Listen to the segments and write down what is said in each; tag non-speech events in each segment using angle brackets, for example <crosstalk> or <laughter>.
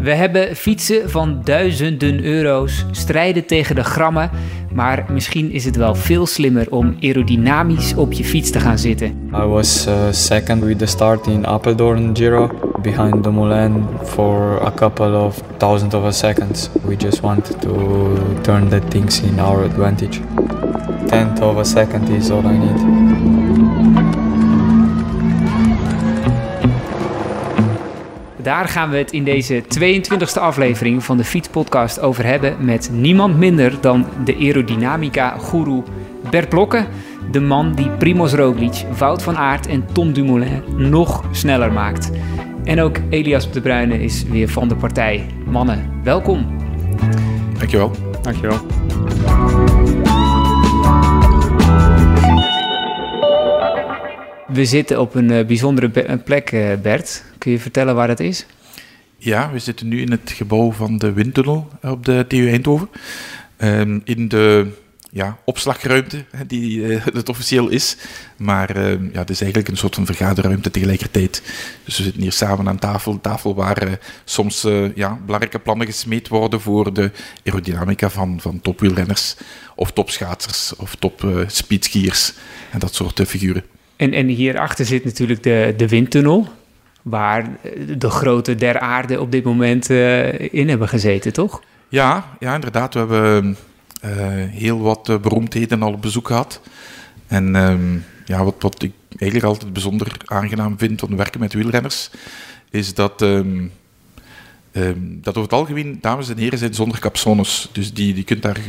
We hebben fietsen van duizenden euro's, strijden tegen de grammen, maar misschien is het wel veel slimmer om aerodynamisch op je fiets te gaan zitten. I was uh, second with the start in Apeldoorn Giro behind the Moulin for a couple of thousand of a seconds. We just wanted to turn the things in our advantage. Tenth of a second is all I need. Daar gaan we het in deze 22e aflevering van de Fietspodcast over hebben met niemand minder dan de aerodynamica-goeroe Bert Blokken. De man die Primoz Roglic, Wout van Aert en Tom Dumoulin nog sneller maakt. En ook Elias de Bruyne is weer van de partij. Mannen, welkom. Dankjewel. Dankjewel. We zitten op een uh, bijzondere plek, uh, Bert. Kun je vertellen waar dat is? Ja, we zitten nu in het gebouw van de windtunnel op de TU Eindhoven. Um, in de ja, opslagruimte, die uh, <laughs> het officieel is. Maar uh, ja, het is eigenlijk een soort van vergaderruimte tegelijkertijd. Dus we zitten hier samen aan tafel. tafel waar uh, soms ja, belangrijke plannen gesmeed worden voor de aerodynamica van, van topwielrenners. Of topschaatsers of top speedskiers en dat soort figuren. En, en hierachter zit natuurlijk de, de windtunnel waar de grote der aarde op dit moment uh, in hebben gezeten, toch? Ja, ja inderdaad. We hebben uh, heel wat beroemdheden al op bezoek gehad. En um, ja, wat, ik eigenlijk altijd bijzonder aangenaam vind te werken met wielrenners, is dat, um, um, dat over het algemeen dames en heren zijn zonder capsones. Dus die, die kunt daar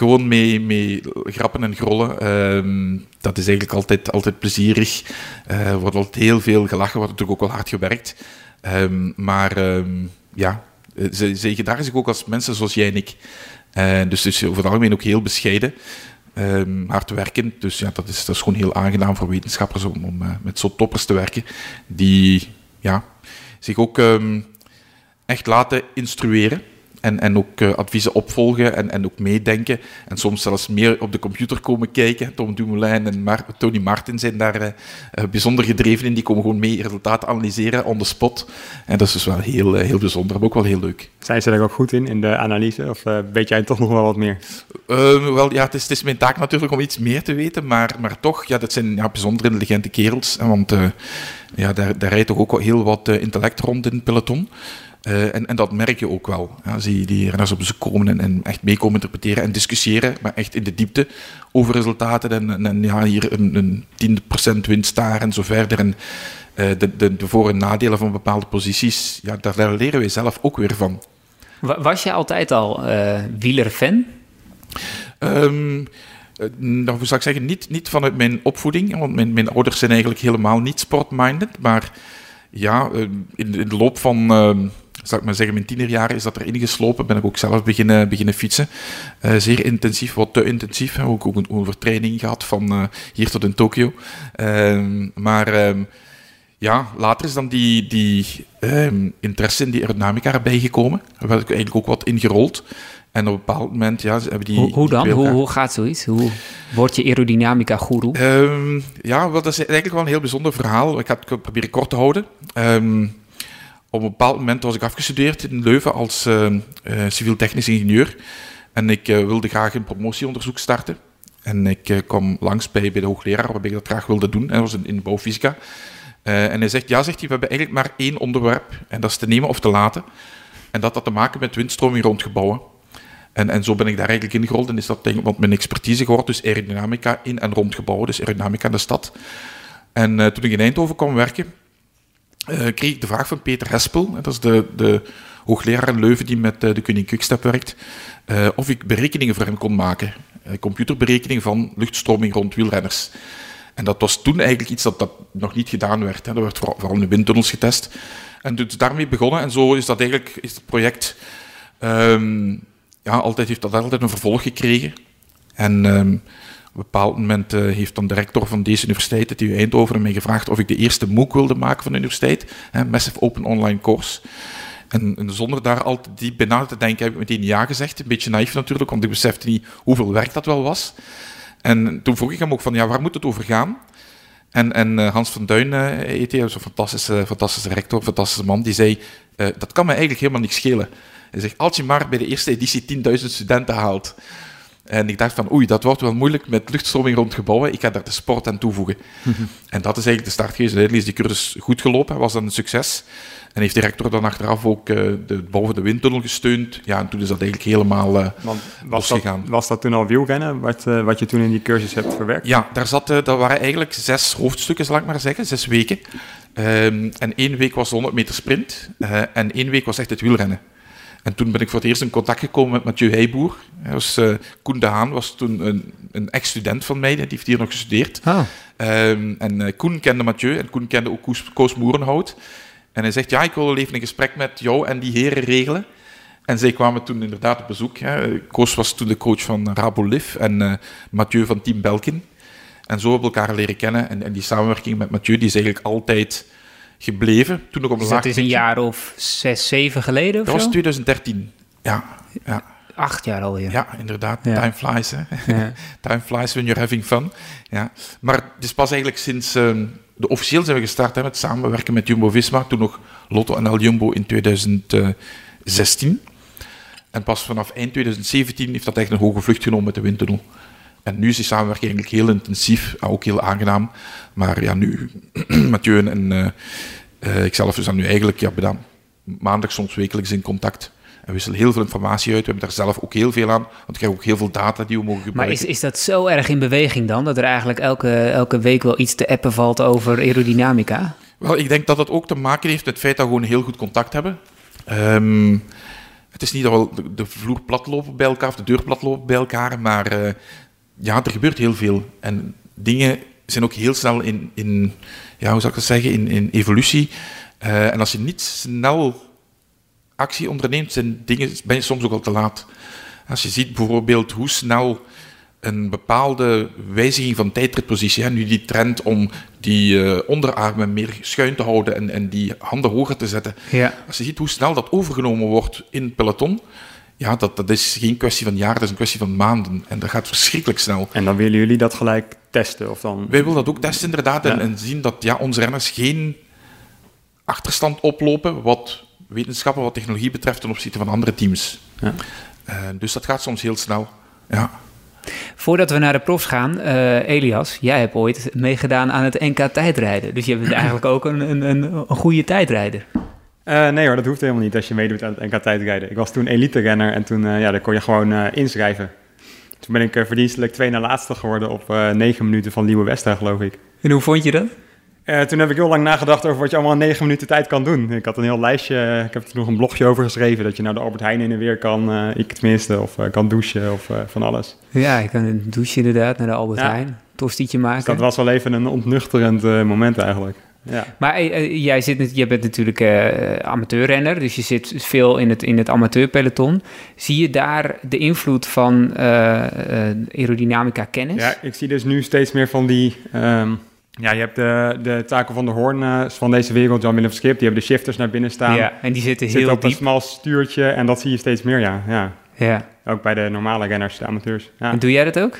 gewoon mee, mee grappen en grollen. Um, dat is eigenlijk altijd, altijd plezierig. Er uh, wordt altijd heel veel gelachen, wordt natuurlijk ook wel hard gewerkt. Um, maar um, ja, ze, ze gedragen zich ook als mensen zoals jij en ik. Uh, dus, dus over het algemeen ook heel bescheiden. hard werken. Dus ja, dat is, dat is gewoon heel aangenaam voor wetenschappers om, om met zo'n toppers te werken. Die ja, zich ook echt laten instrueren. En, en ook uh, adviezen opvolgen en, en ook meedenken. En soms zelfs meer op de computer komen kijken. Tom Dumoulin en Mar Tony Martin zijn daar uh, uh, bijzonder gedreven in. Die komen gewoon mee resultaten analyseren on the spot. En dat is dus wel heel, heel bijzonder, maar ook wel heel leuk. Zijn ze daar ook goed in, in de analyse? Of weet jij toch nog wel wat meer? wel, ja, het is, het is, mijn taak natuurlijk om iets meer te weten. Maar, maar toch, ja, dat zijn ja, bijzonder intelligente kerels. Want ja, daar, daar rijdt toch ook heel wat intellect rond in het peloton. Uh, en, en, dat merk je ook wel. Ja, zie je die renners op bezoek komen en, en, echt meekomen interpreteren en discussiëren, maar echt in de diepte over resultaten. En, en, en ja, hier een, een 10% winst daar en zo verder. En uh, de, de, de voor- en nadelen van bepaalde posities, ja, daar leren wij zelf ook weer van. Was je altijd al uh, wielerfan? Um, nou, zou ik zeggen, niet, niet vanuit mijn opvoeding, want mijn, mijn ouders zijn eigenlijk helemaal niet sportminded, maar ja, in, in de loop van zal ik maar zeggen, mijn tienerjaren is dat er ingeslopen. Ben ik ook zelf beginnen, beginnen fietsen. Uh, zeer intensief, wat te intensief. Hè. Ook, ook een overtraining gehad van uh, hier tot in Tokio. Uh, maar ja, later is dan die, die ehm, interesse in die aerodynamica erbij gekomen. Daar werd ik eigenlijk ook wat ingerold. En op een bepaald moment ja, hebben die... Hoe, hoe dan? Hoe, hoe gaat zoiets? Hoe word je aerodynamica-goeroe? Um, ja, wel, dat is eigenlijk wel een heel bijzonder verhaal. Ik ga het proberen kort te houden. Um, op een bepaald moment was ik afgestudeerd in Leuven als uh, uh, civiel-technisch ingenieur. En ik uh, wilde graag een promotieonderzoek starten. En ik kwam langs bij, bij de hoogleraar waarbij ik dat graag wilde doen. Hij was in, bouwfysica. en hij zegt, ja, zegt hij, we hebben eigenlijk maar één onderwerp. En dat is te nemen of te laten. En dat had te maken met windstroming rond gebouwen. En, en zo ben ik daar eigenlijk ingerold. En is dat denk, want mijn expertise geworden, dus aerodynamica in en rond gebouwen. Dus aerodynamica in de stad. En toen ik in Eindhoven kwam werken, kreeg ik de vraag van Peter Hespel, dat is de, de hoogleraar in Leuven die met uh, de Koning Quickstep werkt, uh, of ik berekeningen voor hem kon maken. computerberekening van luchtstroming rond wielrenners. En dat was toen eigenlijk iets dat, dat nog niet gedaan werd. Hè. Dat werd vooral, vooral in windtunnels getest. En dus daarmee begonnen. En zo is dat eigenlijk is het project... Um, ja, altijd heeft dat altijd een vervolg gekregen. En... Op een bepaald moment uh, heeft dan de rector van deze universiteit, de TU Eindhoven, mij gevraagd of ik de eerste MOOC wilde maken van de universiteit. Hè, Massive Open Online Course. En, zonder daar al te diep bij te denken, heb ik meteen ja gezegd. Een beetje naïef natuurlijk, want ik besefte niet hoeveel werk dat wel was. En toen vroeg ik hem ook van, ja, waar moet het over gaan? En, en uh, Hans van Duin uh, heet hij, zo'n fantastische, rector, fantastische man, die zei, dat kan me eigenlijk helemaal niet schelen. Hij zegt, als je maar bij de eerste editie 10.000 studenten haalt. En ik dacht van, oei, dat wordt wel moeilijk met luchtstroming rond gebouwen. Ik ga daar de sport aan toevoegen. en dat is eigenlijk de start geweest. Uiteindelijk is die cursus goed gelopen, was dan een succes. En heeft de rector dan achteraf ook uh, de, boven de windtunnel gesteund. Ja, en toen is dat eigenlijk helemaal uh, was dat, was dat toen al wielrennen, wat, uh, wat je toen in die cursus hebt verwerkt? Ja, daar zat, dat waren eigenlijk zes hoofdstukken, zal ik maar zeggen, zes weken. Um, en één week was de 100 meter sprint en één week was echt het wielrennen. En toen ben ik voor het eerst in contact gekomen met Mathieu Heijboer. Was, uh, Koen de Haan was toen een, een ex-student van mij, die heeft hier nog gestudeerd. Ah. Um, en uh, Koen kende Mathieu en Koen kende ook Koos, Koos Moerenhout. En hij zegt, ja, ik wil even een gesprek met jou en die heren regelen. En zij kwamen toen inderdaad op bezoek. Hè. Koos was toen de coach van Rabo Liv en uh, Mathieu van Team Belkin. En zo hebben we elkaar leren kennen. En, en die samenwerking met Mathieu die is eigenlijk altijd gebleven. Toen nog op een dus dat is een jaar of zes, zeven geleden of Dat zo? was 2013, ja. ja. Acht jaar alweer. Ja, inderdaad. Ja. Time flies, hè. Ja. <laughs> Time flies when you're having fun. Ja. Maar het is pas eigenlijk sinds... Uh, de officieel zijn we gestart hè, met samenwerken met Jumbo-Visma. Toen nog Lotto NL Jumbo in 2016. En pas vanaf eind 2017 heeft dat echt een hoge vlucht genomen met de windtunnel. En nu is die samenwerking eigenlijk heel intensief, ook heel aangenaam. Maar ja, nu, <clears throat> Mathieu en uh, uh, ikzelf zijn nu eigenlijk ja, bijna maandag, soms wekelijks in contact. En we wisselen heel veel informatie uit. We hebben daar zelf ook heel veel aan, want we krijgen ook heel veel data die we mogen gebruiken. Maar is, is dat zo erg in beweging dan, dat er eigenlijk elke, elke week wel iets te appen valt over aerodynamica? Wel, ik denk dat dat ook te maken heeft met het feit dat we gewoon heel goed contact hebben. Um, het is niet dat we de vloer plat lopen bij elkaar, of de deur plat lopen bij elkaar, maar uh, ja, er gebeurt heel veel. En dingen zijn ook heel snel in, in ja, hoe zou ik dat zeggen, in, in evolutie. Uh, en als je niet snel actie onderneemt, zijn dingen, ben je soms ook al te laat. Als je ziet bijvoorbeeld hoe snel een bepaalde wijziging van tijdritpositie, hè, nu die trend om die uh, onderarmen meer schuin te houden en, en die handen hoger te zetten. Ja. Als je ziet hoe snel dat overgenomen wordt in het peloton, ja, dat, dat is geen kwestie van jaren, dat is een kwestie van maanden. En dat gaat verschrikkelijk snel. En dan willen jullie dat gelijk testen? Of dan... Wij willen dat ook testen, inderdaad. Ja. En, en, zien dat ja, onze renners geen achterstand oplopen, wat wetenschappen, wat technologie betreft, ten opzichte van andere teams. Ja. Uh, dus dat gaat soms heel snel. Ja. Voordat we naar de profs gaan, uh, Elias, jij hebt ooit meegedaan aan het NK tijdrijden. Dus je bent <clears throat> eigenlijk ook een, een, een, een goede tijdrijder. Uh, nee hoor, dat hoeft helemaal niet als je meedoet aan het NK tijdrijden. Ik was toen elite-renner en toen uh, ja, daar kon je gewoon uh, inschrijven. Toen ben ik verdienstelijk twee na laatste geworden op negen minuten van Liewe Westra, geloof ik. En hoe vond je dat? toen heb ik heel lang nagedacht over wat je allemaal in negen minuten tijd kan doen. Ik had een heel lijstje, ik heb er nog een blogje over geschreven... dat je nou de Albert Heijn in en weer kan, ik tenminste, of kan douchen of van alles. Ja, ik kan douchen inderdaad naar de Albert ja. Heijn, tostietje maken. Dus dat was wel even een ontnuchterend moment eigenlijk. Ja. Maar uh, jij, zit, jij bent natuurlijk uh, amateurrenner, dus je zit veel in het, in het amateurpeloton. Zie je daar de invloed van uh, aerodynamica kennis? Ja, ik zie dus nu steeds meer van die... Um, ja, je hebt de, de Taco van de Hoorn van deze wereld, Jan-Willem Schip, die hebben de shifters naar binnen staan. Ja, en die zitten heel zitten op diep. een smal stuurtje en dat zie je steeds meer, ja. ja. ja. Ook bij de normale renners, de amateurs. Ja. En doe jij dat ook?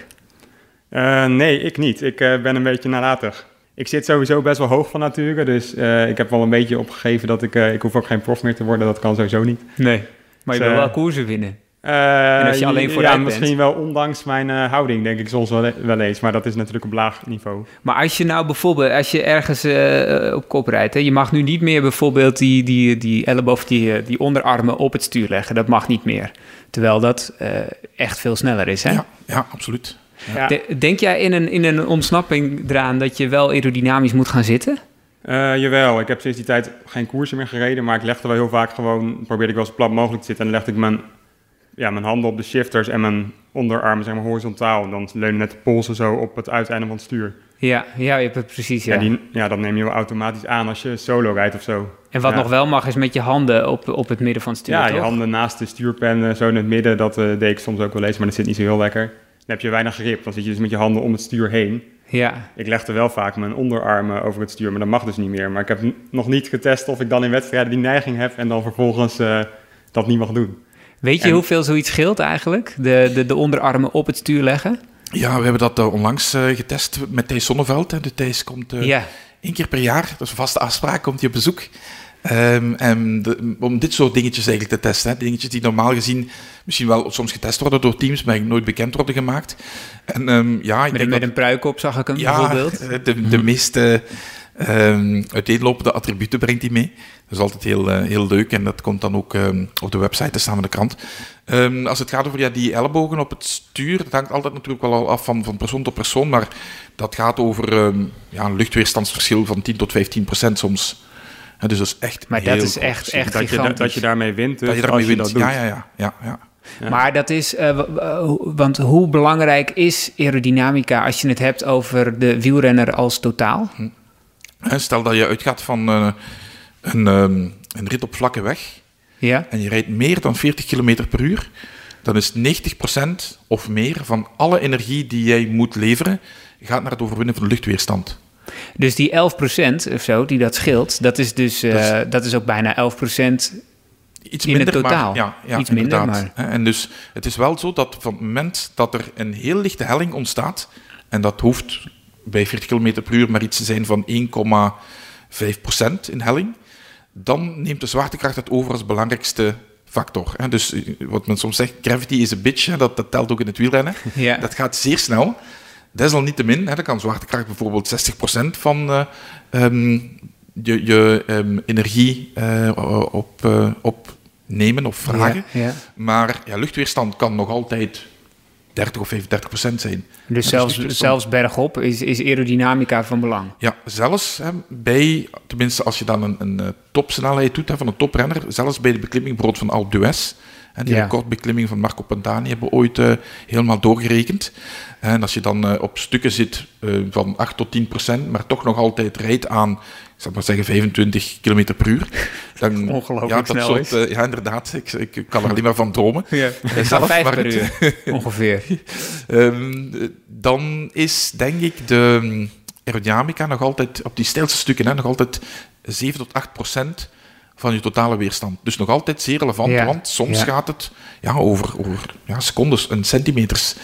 nee, ik niet. Ik ben een beetje nalatig. Ik zit sowieso best wel hoog van nature, dus uh, ik heb wel een beetje opgegeven dat ik... Uh, ik hoef ook geen prof meer te worden, dat kan sowieso niet. Nee, maar je Dus, wil wel koersen winnen. en als je alleen ja, vooruit misschien wel ondanks mijn houding, denk ik soms wel, wel eens. Maar dat is natuurlijk op laag niveau. Maar als je nou bijvoorbeeld, als je ergens uh, op kop rijdt, hè, je mag nu niet meer bijvoorbeeld die, die, die elleboog, die, die onderarmen op het stuur leggen. Dat mag niet meer. Terwijl dat uh, echt veel sneller is, hè? Ja, ja absoluut. Ja. De, denk jij in een, in een ontsnapping eraan dat je wel aerodynamisch moet gaan zitten? Uh, jawel, ik heb sinds die tijd geen koersen meer gereden, maar ik legde wel heel vaak gewoon, probeerde ik wel zo plat mogelijk te zitten en dan legde ik mijn, ja, mijn handen op de shifters en mijn onderarmen zeg maar horizontaal. En dan leunen net de polsen zo op het uiteinde van het stuur. Ja, ja je hebt het precies, ja. Ja, die, ja, dat neem je wel automatisch aan als je solo rijdt of zo. En wat ja. nog wel mag is met je handen op, op het midden van het stuur, Ja, toch? je handen naast de stuurpen, zo in het midden, dat uh, deed ik soms ook wel eens, maar dat zit niet zo heel lekker. Dan heb je weinig grip, dan zit je dus met je handen om het stuur heen. Ja. Ik legde wel vaak mijn onderarmen over het stuur, maar dat mag dus niet meer. Maar ik heb nog niet getest of ik dan in wedstrijden die neiging heb en dan vervolgens uh, dat niet mag doen. Weet je En- hoeveel zoiets scheelt eigenlijk? De, de, de onderarmen op het stuur leggen? Ja, we hebben dat uh, onlangs uh, getest met Thijs Sonneveld. Hè. De Thijs komt uh, ja. één keer per jaar, dat is een vaste afspraak, komt hij op bezoek. Um, de, om dit soort dingetjes eigenlijk te testen. Hè. Dingetjes die normaal gezien misschien wel soms getest worden door teams, maar nooit bekend worden gemaakt. En, um, ja, ik met, denk met dat, een pruik op zag ik hem ja, bijvoorbeeld. De, de meeste um, uiteenlopende attributen brengt hij mee. Dat is altijd heel, uh, heel leuk en dat komt dan ook op de website te staan van de krant. Als het gaat over ja, die ellebogen op het stuur, dat hangt altijd natuurlijk wel af van, van persoon tot persoon, maar dat gaat over ja, een luchtweerstandsverschil van 10 tot 15 procent soms. Ja, dus dat is echt maar heel dat is echt, echt dat, je, dat je daarmee wint. Dus dat je daarmee je wint. dat doet. ja, ja, ja, ja, ja. Ja. Maar dat is, uh, want hoe belangrijk is aerodynamica als je het hebt over de wielrenner als totaal? Hm. Stel dat je uitgaat van uh, een, um, een rit op vlakke weg ja. en je rijdt meer dan 40 km per uur, dan is 90% of meer van alle energie die jij moet leveren, gaat naar het overwinnen van de luchtweerstand. Dus die 11% of zo, die dat scheelt, dat is dus dat, is, dat is ook bijna 11% Iets in minder, het totaal. Maar, ja, ja, Iets minder, maar... En dus het is wel zo dat van het moment dat er een heel lichte helling ontstaat, en dat hoeft bij 40 km per uur maar iets te zijn van 1,5% in helling, dan neemt de zwaartekracht het over als belangrijkste factor. Dus wat men soms zegt, gravity is a bitch, dat, dat telt ook in het wielrennen. Ja. Dat gaat zeer snel. Desalniettemin, dan kan zwaartekracht bijvoorbeeld 60% van uh, um, je, je um, energie uh, op, uh, opnemen of vragen. Ja, ja. Maar ja, luchtweerstand kan nog altijd 30 of 35 procent zijn. Dus Ja, zelfs, zelfs bergop is, is aerodynamica van belang. Ja, zelfs hè, bij, tenminste als je dan een, een eh, topsnelheid doet hè, van een toprenner, zelfs bij de beklimming bijvoorbeeld van Alpe d'Huez, die Ja. recordbeklimming van Marco Pantani hebben we ooit eh, helemaal doorgerekend. En als je dan eh, op stukken zit eh, van 8 tot 10 procent, maar toch nog altijd rijdt aan, ik zal maar zeggen 25 km per uur, dan <laughs> Ongelooflijk ja, dat snel soort, is. ja, inderdaad, ik, ik kan er alleen maar van dromen. Ja. Zelf, Vijf maar per het- uur, <laughs> ongeveer. Ehm, eh, dan is denk ik de mm, aerodynamica nog altijd op die steilste stukken hè, nog altijd 7 tot 8 procent van je totale weerstand. Dus nog altijd zeer relevant, Ja, want soms ja. gaat het ja, over, over ja, secondes en centimeters.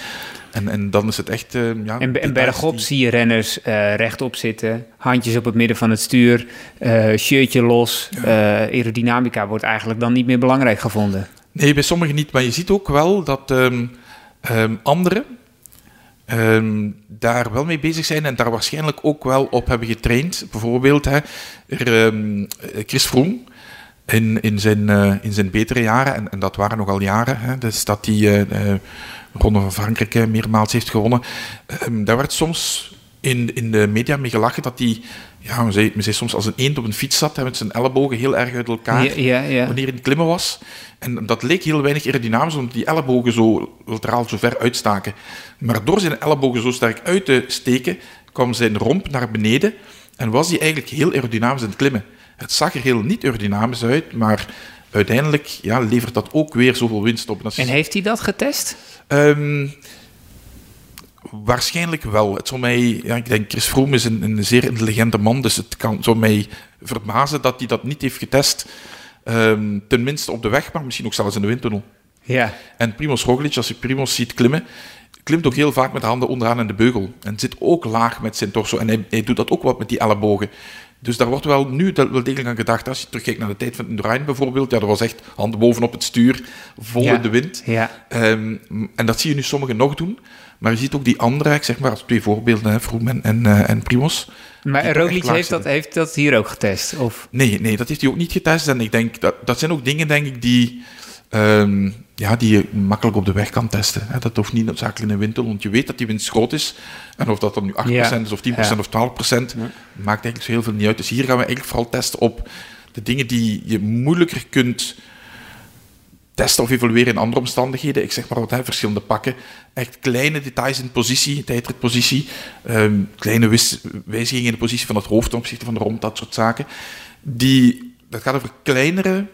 En, en dan is het echt... eh, ja, En, en bergop die- zie je renners eh, rechtop zitten, handjes op het midden van het stuur, eh, shirtje los. Aerodynamica wordt eigenlijk dan niet meer belangrijk gevonden. Nee, bij sommigen niet. Maar je ziet ook wel dat ehm, anderen ehm, daar wel mee bezig zijn en daar waarschijnlijk ook wel op hebben getraind. Bijvoorbeeld hè, er, Chris Froome in, in, zijn, eh, in zijn betere jaren, en, en dat waren nogal jaren, hè, dus dat hij eh, eh, Ronde van Frankrijk eh, meermaals heeft gewonnen. Ehm, daar werd soms in, in de media mee gelachen dat hij, ja, men zei, men zei soms als een eend op een fiets zat, hè, met zijn ellebogen heel erg uit elkaar Ja, ja, ja. wanneer hij in het klimmen was. En dat leek heel weinig aerodynamisch, omdat die ellebogen zo lateraal zo ver uitstaken. Maar door zijn ellebogen zo sterk uit te steken, kwam zijn romp naar beneden en was hij eigenlijk heel aerodynamisch aan het klimmen. Het zag er heel niet aerodynamisch uit, maar uiteindelijk ja, levert dat ook weer zoveel winst op. En dat is- En heeft hij dat getest? Ehm, waarschijnlijk wel. Het zou mij, ja, ik denk, Chris Froome is een, een zeer intelligente man, dus het kan, zou mij verbazen dat hij dat niet heeft getest. Ehm, tenminste op de weg, maar misschien ook zelfs in de windtunnel. Ja. En Primoz Roglic, als je Primoz ziet klimmen, klimt ook heel vaak met de handen onderaan in de beugel. En zit ook laag met zijn torso. En hij, hij doet dat ook wat met die ellebogen. Dus daar wordt wel nu wel degelijk aan gedacht. Als je terugkijkt naar de tijd van Indurain bijvoorbeeld, ja, dat was echt handen bovenop het stuur, vol Ja. in de wind. Ja. Ehm, en dat zie je nu sommigen nog doen. Maar je ziet ook die andere, ik zeg maar als twee voorbeelden, hè, Froome en, eh, en Primoz. Maar Roglic heeft dat, heeft dat hier ook getest? Of? Nee, nee, dat heeft hij ook niet getest. En ik denk, dat, dat zijn ook dingen, denk ik, die, ehm, ja, die je makkelijk op de weg kan testen. Hè. Dat hoeft niet noodzakelijk in een windtunnel, want je weet dat die winst groot is. En of dat dan nu 8% Ja. is, of 10% Ja. of 12%, maakt eigenlijk zo heel veel niet uit. Dus hier gaan we eigenlijk vooral testen op de dingen die je moeilijker kunt testen of evalueren in andere omstandigheden. Ik zeg maar wat, hè, verschillende pakken. Echt kleine details in positie, tijdritpositie. ehm, kleine wis- wijzigingen in de positie van het hoofd ten opzichte van de romp, dat soort zaken. Die, dat gaat over kleinere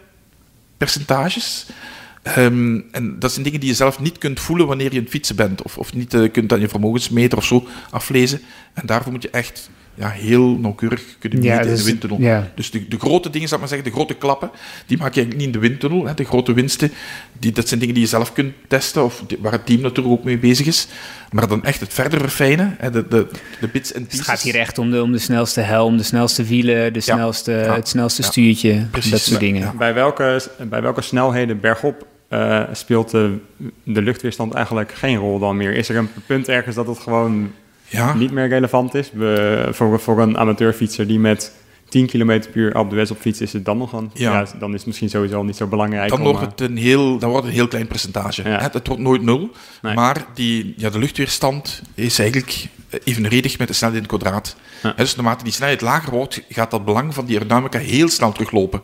percentages. Ehm, en dat zijn dingen die je zelf niet kunt voelen wanneer je aan het fietsen bent. Of, of niet eh, kunt aan je vermogensmeter of zo aflezen. En daarvoor moet je echt ja, heel nauwkeurig kunnen Ja, meten in dus- de windtunnel. ja. Dus de, de grote dingen, zal ik maar zeggen, de grote klappen, die maak je eigenlijk niet in de windtunnel. Hè. De grote winsten, die, dat zijn dingen die je zelf kunt testen, of die- waar het team natuurlijk ook mee bezig is. Maar dan echt het verder verfijnen, hè, de, de, de bits en Dus pieces. het gaat hier echt om de, om de snelste helm, de snelste wielen, de snelste, Ja. het snelste Ja. stuurtje, Precies. dat soort dingen. Ja. Bij welke, bij welke snelheden bergop eh, speelt de, de luchtweerstand eigenlijk geen rol dan meer? Is er een punt ergens dat het gewoon Ja, niet meer relevant is? Voor, voor een amateurfietser die met 10 km per uur op de West op fiets, is het dan nog een... Ja. Ja. dan is het misschien sowieso al niet zo belangrijk. dan om, wordt eh, het een heel, dan wordt het een heel klein percentage. Ja. Hè, Het wordt nooit nul, Nee. maar die, ja, de luchtweerstand is eigenlijk eh, evenredig met de snelheid in het kwadraat. Ja. Dus naarmate die snelheid lager wordt, gaat dat belang van die aerodynamica heel snel teruglopen.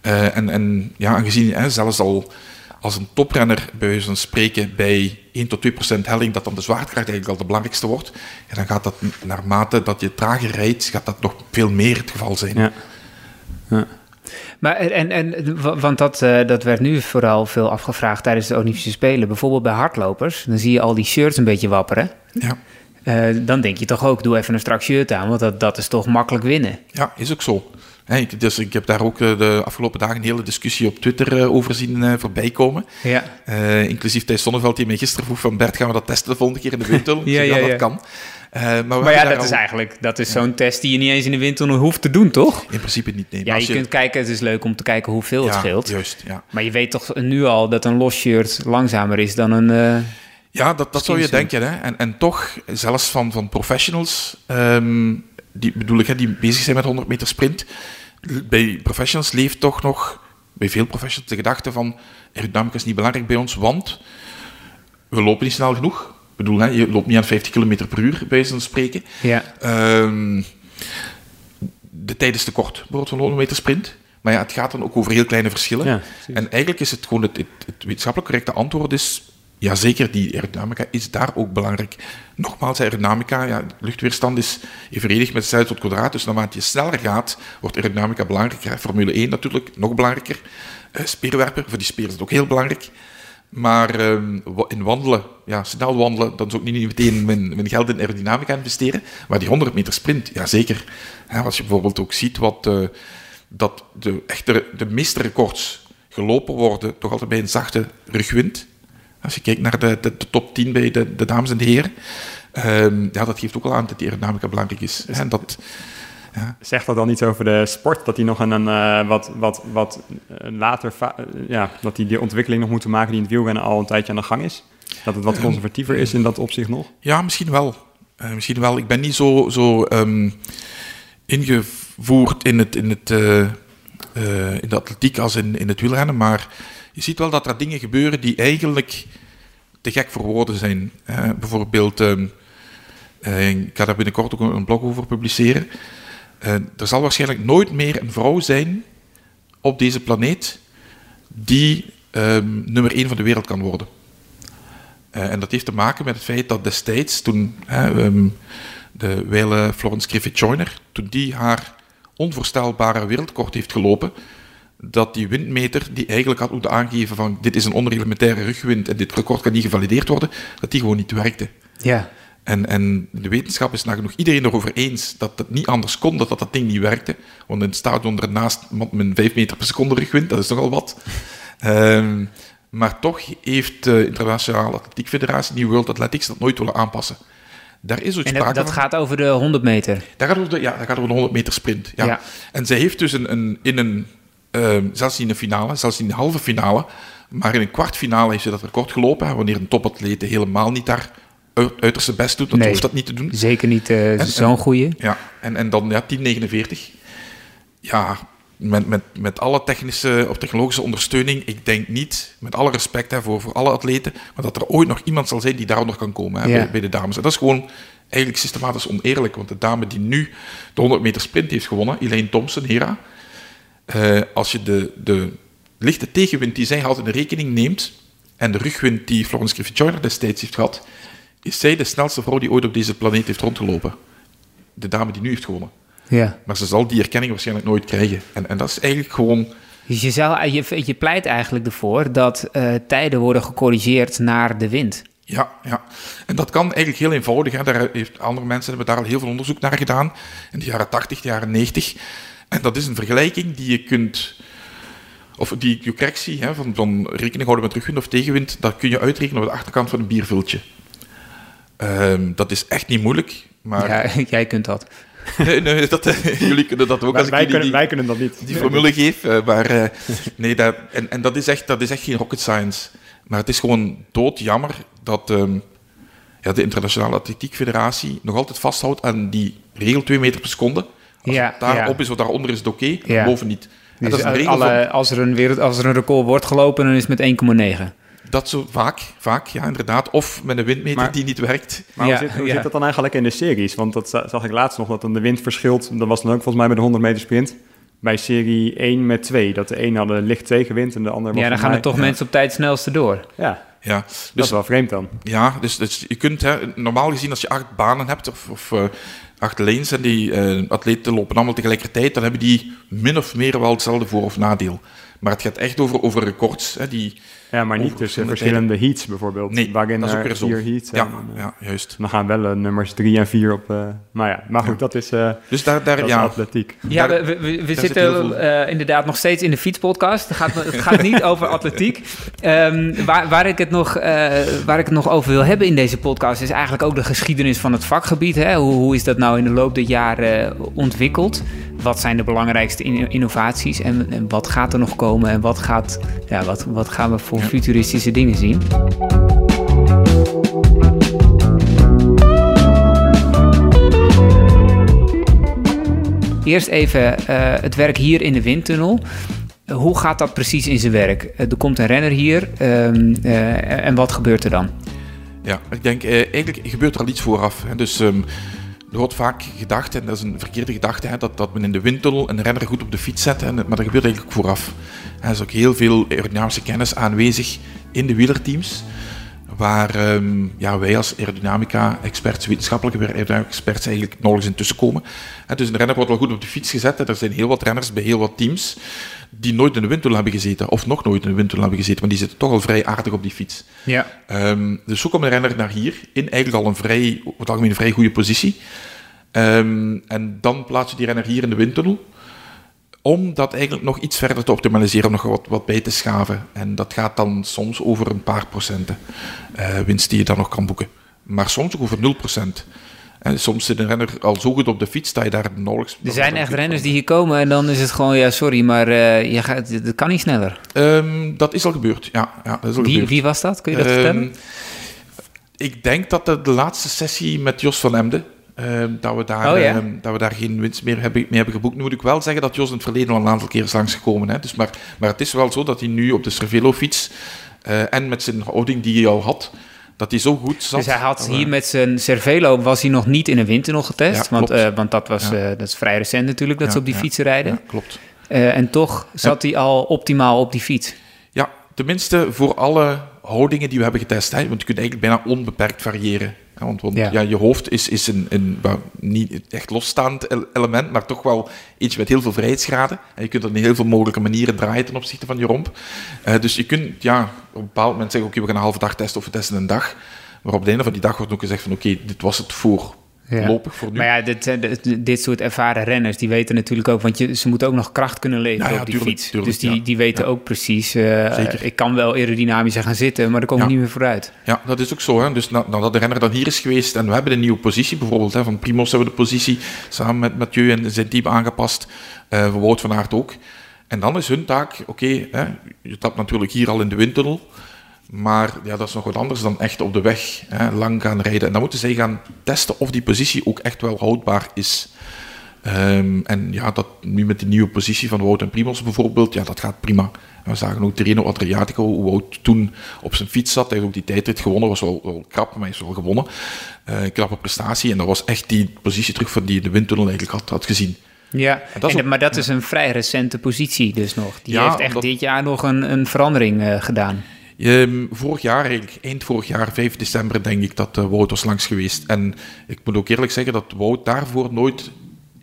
Eh, en, en ja, aangezien hè, zelfs al als een toprenner bij wijze van spreken bij 1 tot 2 procent helling, dat dan de zwaartekracht eigenlijk al de belangrijkste wordt, ja, dan gaat dat naarmate dat je trager rijdt, gaat dat nog veel meer het geval zijn. Ja. Maar en, en, wa- want dat, eh, dat werd nu vooral veel afgevraagd tijdens de Olympische Spelen. Bijvoorbeeld bij hardlopers, dan zie je al die shirts een beetje wapperen. Ja. Eh, dan denk je toch ook, doe even een strak shirt aan, want dat, dat is toch makkelijk winnen. Ja, is ook zo. Ik, dus ik heb daar ook eh, de afgelopen dagen een hele discussie op Twitter eh, over zien eh, voorbij komen. Ja. Inclusief Thijs Zonneveld die mij gisteren vroeg van Bert, gaan we dat testen de volgende keer in de <laughs> windtunnel? Ik Ja, dat kan. Maar Maar ja, dat is eigenlijk dat is zo'n test die je niet eens in de windtunnel hoeft te doen, toch? In principe niet, nee. Ja, je als kunt kijken, het is leuk om te kijken hoeveel het scheelt. Juist, ja. Maar je weet toch nu al dat een los shirt langzamer is dan een... Ja, dat, dat zou je denken. Hè. En, en toch, zelfs van, van professionals, ehm, die bedoel ik, hè, die bezig zijn met 100 meter sprint, bij professionals leeft toch nog, bij veel professionals, de gedachte van aerodynamica is niet belangrijk bij ons, want we lopen niet snel genoeg. Ik bedoel, hè, je loopt niet aan 50 km per uur, bij van spreken. ja. Ehm, de tijd is te kort, bijvoorbeeld van een 100 meter sprint. Maar ja, het gaat dan ook over heel kleine verschillen. Ja, en eigenlijk is het gewoon het, het, het wetenschappelijk correcte antwoord is... Ja, zeker, die aerodynamica is daar ook belangrijk. Nogmaals, aerodynamica, ja, luchtweerstand is evenredig met snelheid tot kwadraat. Dus naarmate je sneller gaat, wordt aerodynamica belangrijker. Formule 1 natuurlijk, nog belangrijker. Eh, speerwerpen, voor die speer is het ook heel belangrijk. Maar ehm, in wandelen, ja, snel wandelen, dan zou ik niet meteen mijn, geld in aerodynamica investeren. Maar die 100 meter sprint, ja zeker. Hè, als je bijvoorbeeld ook ziet wat, eh, dat de, echte, de meeste records gelopen worden, toch altijd bij een zachte rugwind. Als je kijkt naar de, de, de top 10 bij de, de dames en de heren, ehm, ja, dat geeft ook al aan dat die aerodynamica belangrijk is. En dat, Zegt dat dan iets over de sport? Dat die nog een, een eh, wat, wat, wat eh, later, eh, ja, dat die die ontwikkeling nog moeten maken die in het wielrennen al een tijdje aan de gang is? Dat het wat conservatiever is in dat opzicht nog? Ja, misschien wel. Misschien wel. Ik ben niet zo, zo ehm, ingevoerd in, het, in, het, in de atletiek als in, in het wielrennen, maar je ziet wel dat er dingen gebeuren die eigenlijk te gek voor woorden zijn. Eh, bijvoorbeeld, ehm, eh, ik ga daar binnenkort ook een blog over publiceren. Eh, er zal waarschijnlijk nooit meer een vrouw zijn op deze planeet die ehm, nummer 1 van de wereld kan worden. En dat heeft te maken met het feit dat destijds, toen ehm, de wijle Florence Griffith-Joyner, toen die haar onvoorstelbare wereldrecord heeft gelopen, dat die windmeter, die eigenlijk had moeten aangeven van dit is een onreglementaire rugwind en dit record kan niet gevalideerd worden, dat die gewoon niet werkte. Ja. En, en de wetenschap is nagenoeg iedereen erover eens dat het niet anders kon, dat dat, dat ding niet werkte. Want in het stadion ernaast met 5 meter per seconde rugwind, dat is nogal wat. Ehm, maar toch heeft de Internationale Atletiek Federatie, die World Athletics, dat nooit willen aanpassen. Daar is ook En sprake dat, dat gaat over de 100 meter. Daar gaat het over de, ja, daar gaat het over de 100 meter sprint. Ja. Ja. En zij heeft dus een, een, in een, ehm, zelfs niet in de finale, zelfs in de halve finale, maar in een kwartfinale heeft ze dat record gelopen. hè, wanneer een topatlete helemaal niet daar uit- uiterste best doet, dan Nee. hoeft dat niet te doen. Zeker niet En- zo'n goeie. Ja, en, en dan ja, 1049. Ja, met, met, met alle technische of technologische ondersteuning, ik denk niet, met alle respect hè, voor, voor alle atleten, maar dat er ooit nog iemand zal zijn die daaronder kan komen hè, Ja. bij, bij de dames. En dat is gewoon eigenlijk systematisch oneerlijk, want de dame die nu de 100 meter sprint heeft gewonnen, Elaine Thompson, Hera, eh, als je de, de lichte tegenwind die zij had in de rekening neemt en de rugwind die Florence Griffith-Joyner destijds heeft gehad, is zij de snelste vrouw die ooit op deze planeet heeft rondgelopen. De dame die nu heeft gewonnen. Ja. Maar ze zal die erkenning waarschijnlijk nooit krijgen. En, en dat is eigenlijk gewoon... Dus je, zou, je, je pleit eigenlijk ervoor dat eh, tijden worden gecorrigeerd naar de wind. Ja, ja. En dat kan eigenlijk heel eenvoudig. Hè. Daar heeft, andere mensen hebben daar al heel veel onderzoek naar gedaan. In de jaren 80, de jaren 90. En dat is een vergelijking die je kunt... Of die correctie hè, van, van rekening houden met terugwind of tegenwind, dat kun je uitrekenen op de achterkant van een bierviltje. Ehm, dat is echt niet moeilijk. Maar... Ja, <laughs> jij kunt dat. nee, nee dat, <laughs> jullie kunnen dat ook. Als ik wij jullie kunnen, die, wij kunnen dat niet. die formule geef. eh, maar eh, nee, dat, en, en dat, is echt, dat is echt geen rocket science. Maar het is gewoon doodjammer dat ehm, ja, de Internationale Atletiek Federatie nog altijd vasthoudt aan die regel 2 meter per seconde. Als Ja, het daarop ja. is of daaronder is het oké, Ja. boven niet. En Dus dat is een regel alle, van- als, er een wereld, als er een record wordt gelopen, dan is het met 1,9. dat zo vaak, vaak, ja, inderdaad. Of met een windmeter Maar- die niet werkt. Maar Ja, hoe, zit, hoe ja. zit dat dan eigenlijk in de series? Want dat za- zag ik laatst nog, dat dan de wind verschilt. Dat was dan ook volgens mij bij de 100 meter sprint. Bij serie 1 met 2. Dat de een had een licht tegenwind en de ander was Ja, dan gaan er toch ja. mensen op tijd snelste door. Ja, Ja, dat dus is wel vreemd dan. Ja, dus, dus je kunt hè, normaal gezien als je acht banen hebt of, of eh, acht lanes en die eh, atleten lopen allemaal tegelijkertijd, dan hebben die min of meer wel hetzelfde voor- of nadeel. Maar het gaat echt over, over records. Hè, die, Ja, maar niet tussen verschillende heats bijvoorbeeld. nee, waarin dat is ook er vier heats. Ja, En, eh, ja, juist. Dan gaan wel eh, nummers 3 en 4 op. eh, maar ja, maar goed, dat is, eh Dus daar, daar dat is ja, atletiek. Ja, Daar- we, we, we- we zit zitten eh, inderdaad nog steeds in de fietspodcast. Het gaat, het gaat niet over atletiek. Ehm, waar, waar, ik het nog, eh, waar ik het nog over wil hebben in deze podcast... is eigenlijk ook de geschiedenis van het vakgebied. Hè? Hoe, hoe is dat nou in de loop der jaren ontwikkeld? Wat zijn de belangrijkste in- innovaties? En, en wat gaat er nog komen? En wat, gaat, ja, wat, wat gaan we voor Futuristische dingen zien? Eerst even eh, het werk hier in de windtunnel. Eh, Hoe gaat dat precies in zijn werk? Eh, er komt een renner hier ehm, eh, en wat gebeurt er dan? ja, ik denk eigenlijk gebeurt er al iets vooraf. Dus ehm, er wordt vaak gedacht, en dat is een verkeerde gedachte, dat, dat men in de windtunnel een renner goed op de fiets zet. Hè, maar dat gebeurt eigenlijk vooraf. Er is ook heel veel aerodynamische kennis aanwezig in de wielerteams. Waar ehm, ja, wij als aerodynamica-experts, wetenschappelijke aerodynamica-experts, eigenlijk nauwelijks in tussenkomen. Dus een renner wordt wel goed op de fiets gezet. Er zijn heel wat renners bij heel wat teams die nooit in de windtunnel hebben gezeten, of nog nooit in de windtunnel hebben gezeten, maar die zitten toch al vrij aardig op die fiets. Ja. Ehm, dus zo komt de renner naar hier, in eigenlijk al een vrij, op het algemeen een vrij goede positie. Ehm, en dan plaats je die renner hier in de windtunnel, om dat eigenlijk nog iets verder te optimaliseren, om nog wat, wat bij te schaven. En dat gaat dan soms over een paar procenten eh, winst die je dan nog kan boeken. Maar soms ook over 0 procent. En soms zit een renner al zo goed op de fiets dat je daar nauwelijks... Er zijn echt renners die hier komen en dan is het gewoon, ja sorry, maar eh, je gaat, dat kan niet sneller. Ehm, dat is al gebeurd, ja. ja dat is al Wie, gebeurd. wie was dat? Kun je dat Ehm, vertellen? Ik denk dat de, de laatste sessie met Jos van Emden, ehm, dat, we daar, Oh, ja? dat we daar geen winst meer hebben, mee hebben geboekt. Nu moet ik wel zeggen dat Jos in het verleden al een aantal keer is langsgekomen. Hè. Dus maar, maar het is wel zo dat hij nu op de Cervelo-fiets eh, en met zijn houding die hij al had, dat hij zo goed zat. Dus hij had hier met zijn Cervelo, was hij nog niet in een windtunnel getest. Ja, want, eh, want dat, was, eh, dat is vrij recent natuurlijk, dat ze op die fietsen rijden. Klopt. Eh, en toch zat hij al optimaal op die fiets. Ja, tenminste voor alle houdingen die we hebben getest. Hè, want je kunt eigenlijk bijna onbeperkt variëren. Hè, want want Ja. ja. je hoofd is, is een, een niet echt losstaand el- element, maar toch wel iets met heel veel vrijheidsgraden. En je kunt dat in heel veel mogelijke manieren draaien ten opzichte van je romp. Eh, dus je kunt ja, op een bepaald moment zeggen, oké, we gaan een halve dag testen of we testen een dag. Maar op het einde van die dag wordt ook gezegd van, oké, dit was het voor voor nu. Maar ja, dit, zijn de- dit soort ervaren renners, die weten natuurlijk ook... want je, ze moeten ook nog kracht kunnen leveren ja, op die tuurlijk, fiets. tuurlijk, dus die, ja. die weten ook precies... eh, Zeker. ik kan wel aerodynamischer gaan zitten, maar daar kom ik niet meer vooruit. Ja, dat is ook zo. Hè. Dus na- nadat de renner dan hier is geweest en we hebben een nieuwe positie, bijvoorbeeld hè, van Primos hebben we de positie samen met Mathieu en zijn team aangepast, eh van Wout van Aert ook. En dan is hun taak, oké, je tapt natuurlijk hier al in de windtunnel, maar ja, dat is nog wat anders dan echt op de weg hè, lang gaan rijden. En dan moeten zij gaan testen of die positie ook echt wel houdbaar is. Ehm, en ja, dat nu met de nieuwe positie van Wout en Primos bijvoorbeeld, ja, dat gaat prima. We zagen ook Tirreno Adriatico, hoe Wout toen op zijn fiets zat. Hij heeft ook die tijdrit gewonnen, was wel, wel krap, maar hij is wel gewonnen. Een knappe prestatie. En dat was echt die positie terug van die de windtunnel eigenlijk had, had gezien. Ja, En dat is en- ook- maar dat is een vrij recente positie dus nog. Die Ja, heeft echt dit jaar nog een, een verandering eh, gedaan. Ehm, vorig jaar, eigenlijk, eind vorig jaar, 5 december, denk ik dat eh, Wout was langs geweest. En ik moet ook eerlijk zeggen dat Wout daarvoor nooit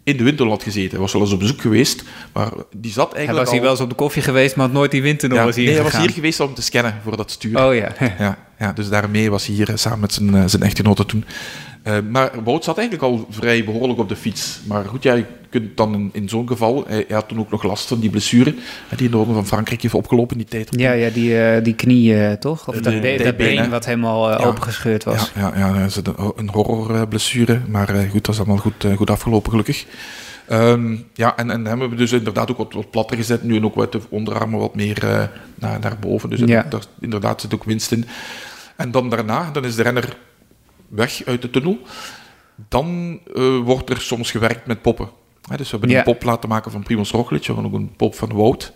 in de windtunnel had gezeten. Hij was wel eens op bezoek geweest, maar die zat Hij eigenlijk was hier wel eens op de koffie geweest, maar had nooit die windtunnel ja, was hier nee, hij was hier geweest om te scannen voor dat stuur. Oh ja. Ja, ja, dus daarmee was hij hier eh, samen met zijn, eh, zijn echtgenote toen. Eh, maar Wout zat eigenlijk al vrij behoorlijk op de fiets. Maar goed, ja, je kunt dan in, in zo'n geval... Hij, hij had toen ook nog last van die blessure eh, die in de Ronde van Frankrijk heeft opgelopen in die tijd. Ja, ja die, eh, die knie, eh, toch? Of De- dat, de- be- de dat been, wat helemaal eh, Ja. opengescheurd was. Ja, ja, ja, dat is een, horrorblessure. Maar eh, goed, dat is allemaal goed, eh, goed afgelopen, gelukkig. Ehm, ja, en, en hebben we dus inderdaad ook wat, wat platter gezet. Nu en ook wat de onderarmen wat meer eh, naar, naar boven. Dus Ja. daar, inderdaad zit ook winst in. En dan daarna, dan is de renner weg uit de tunnel. Dan eh, wordt er soms gewerkt met poppen. Hè, dus we hebben een pop laten maken van Primoz Roglic. We hebben ook een pop van Wout.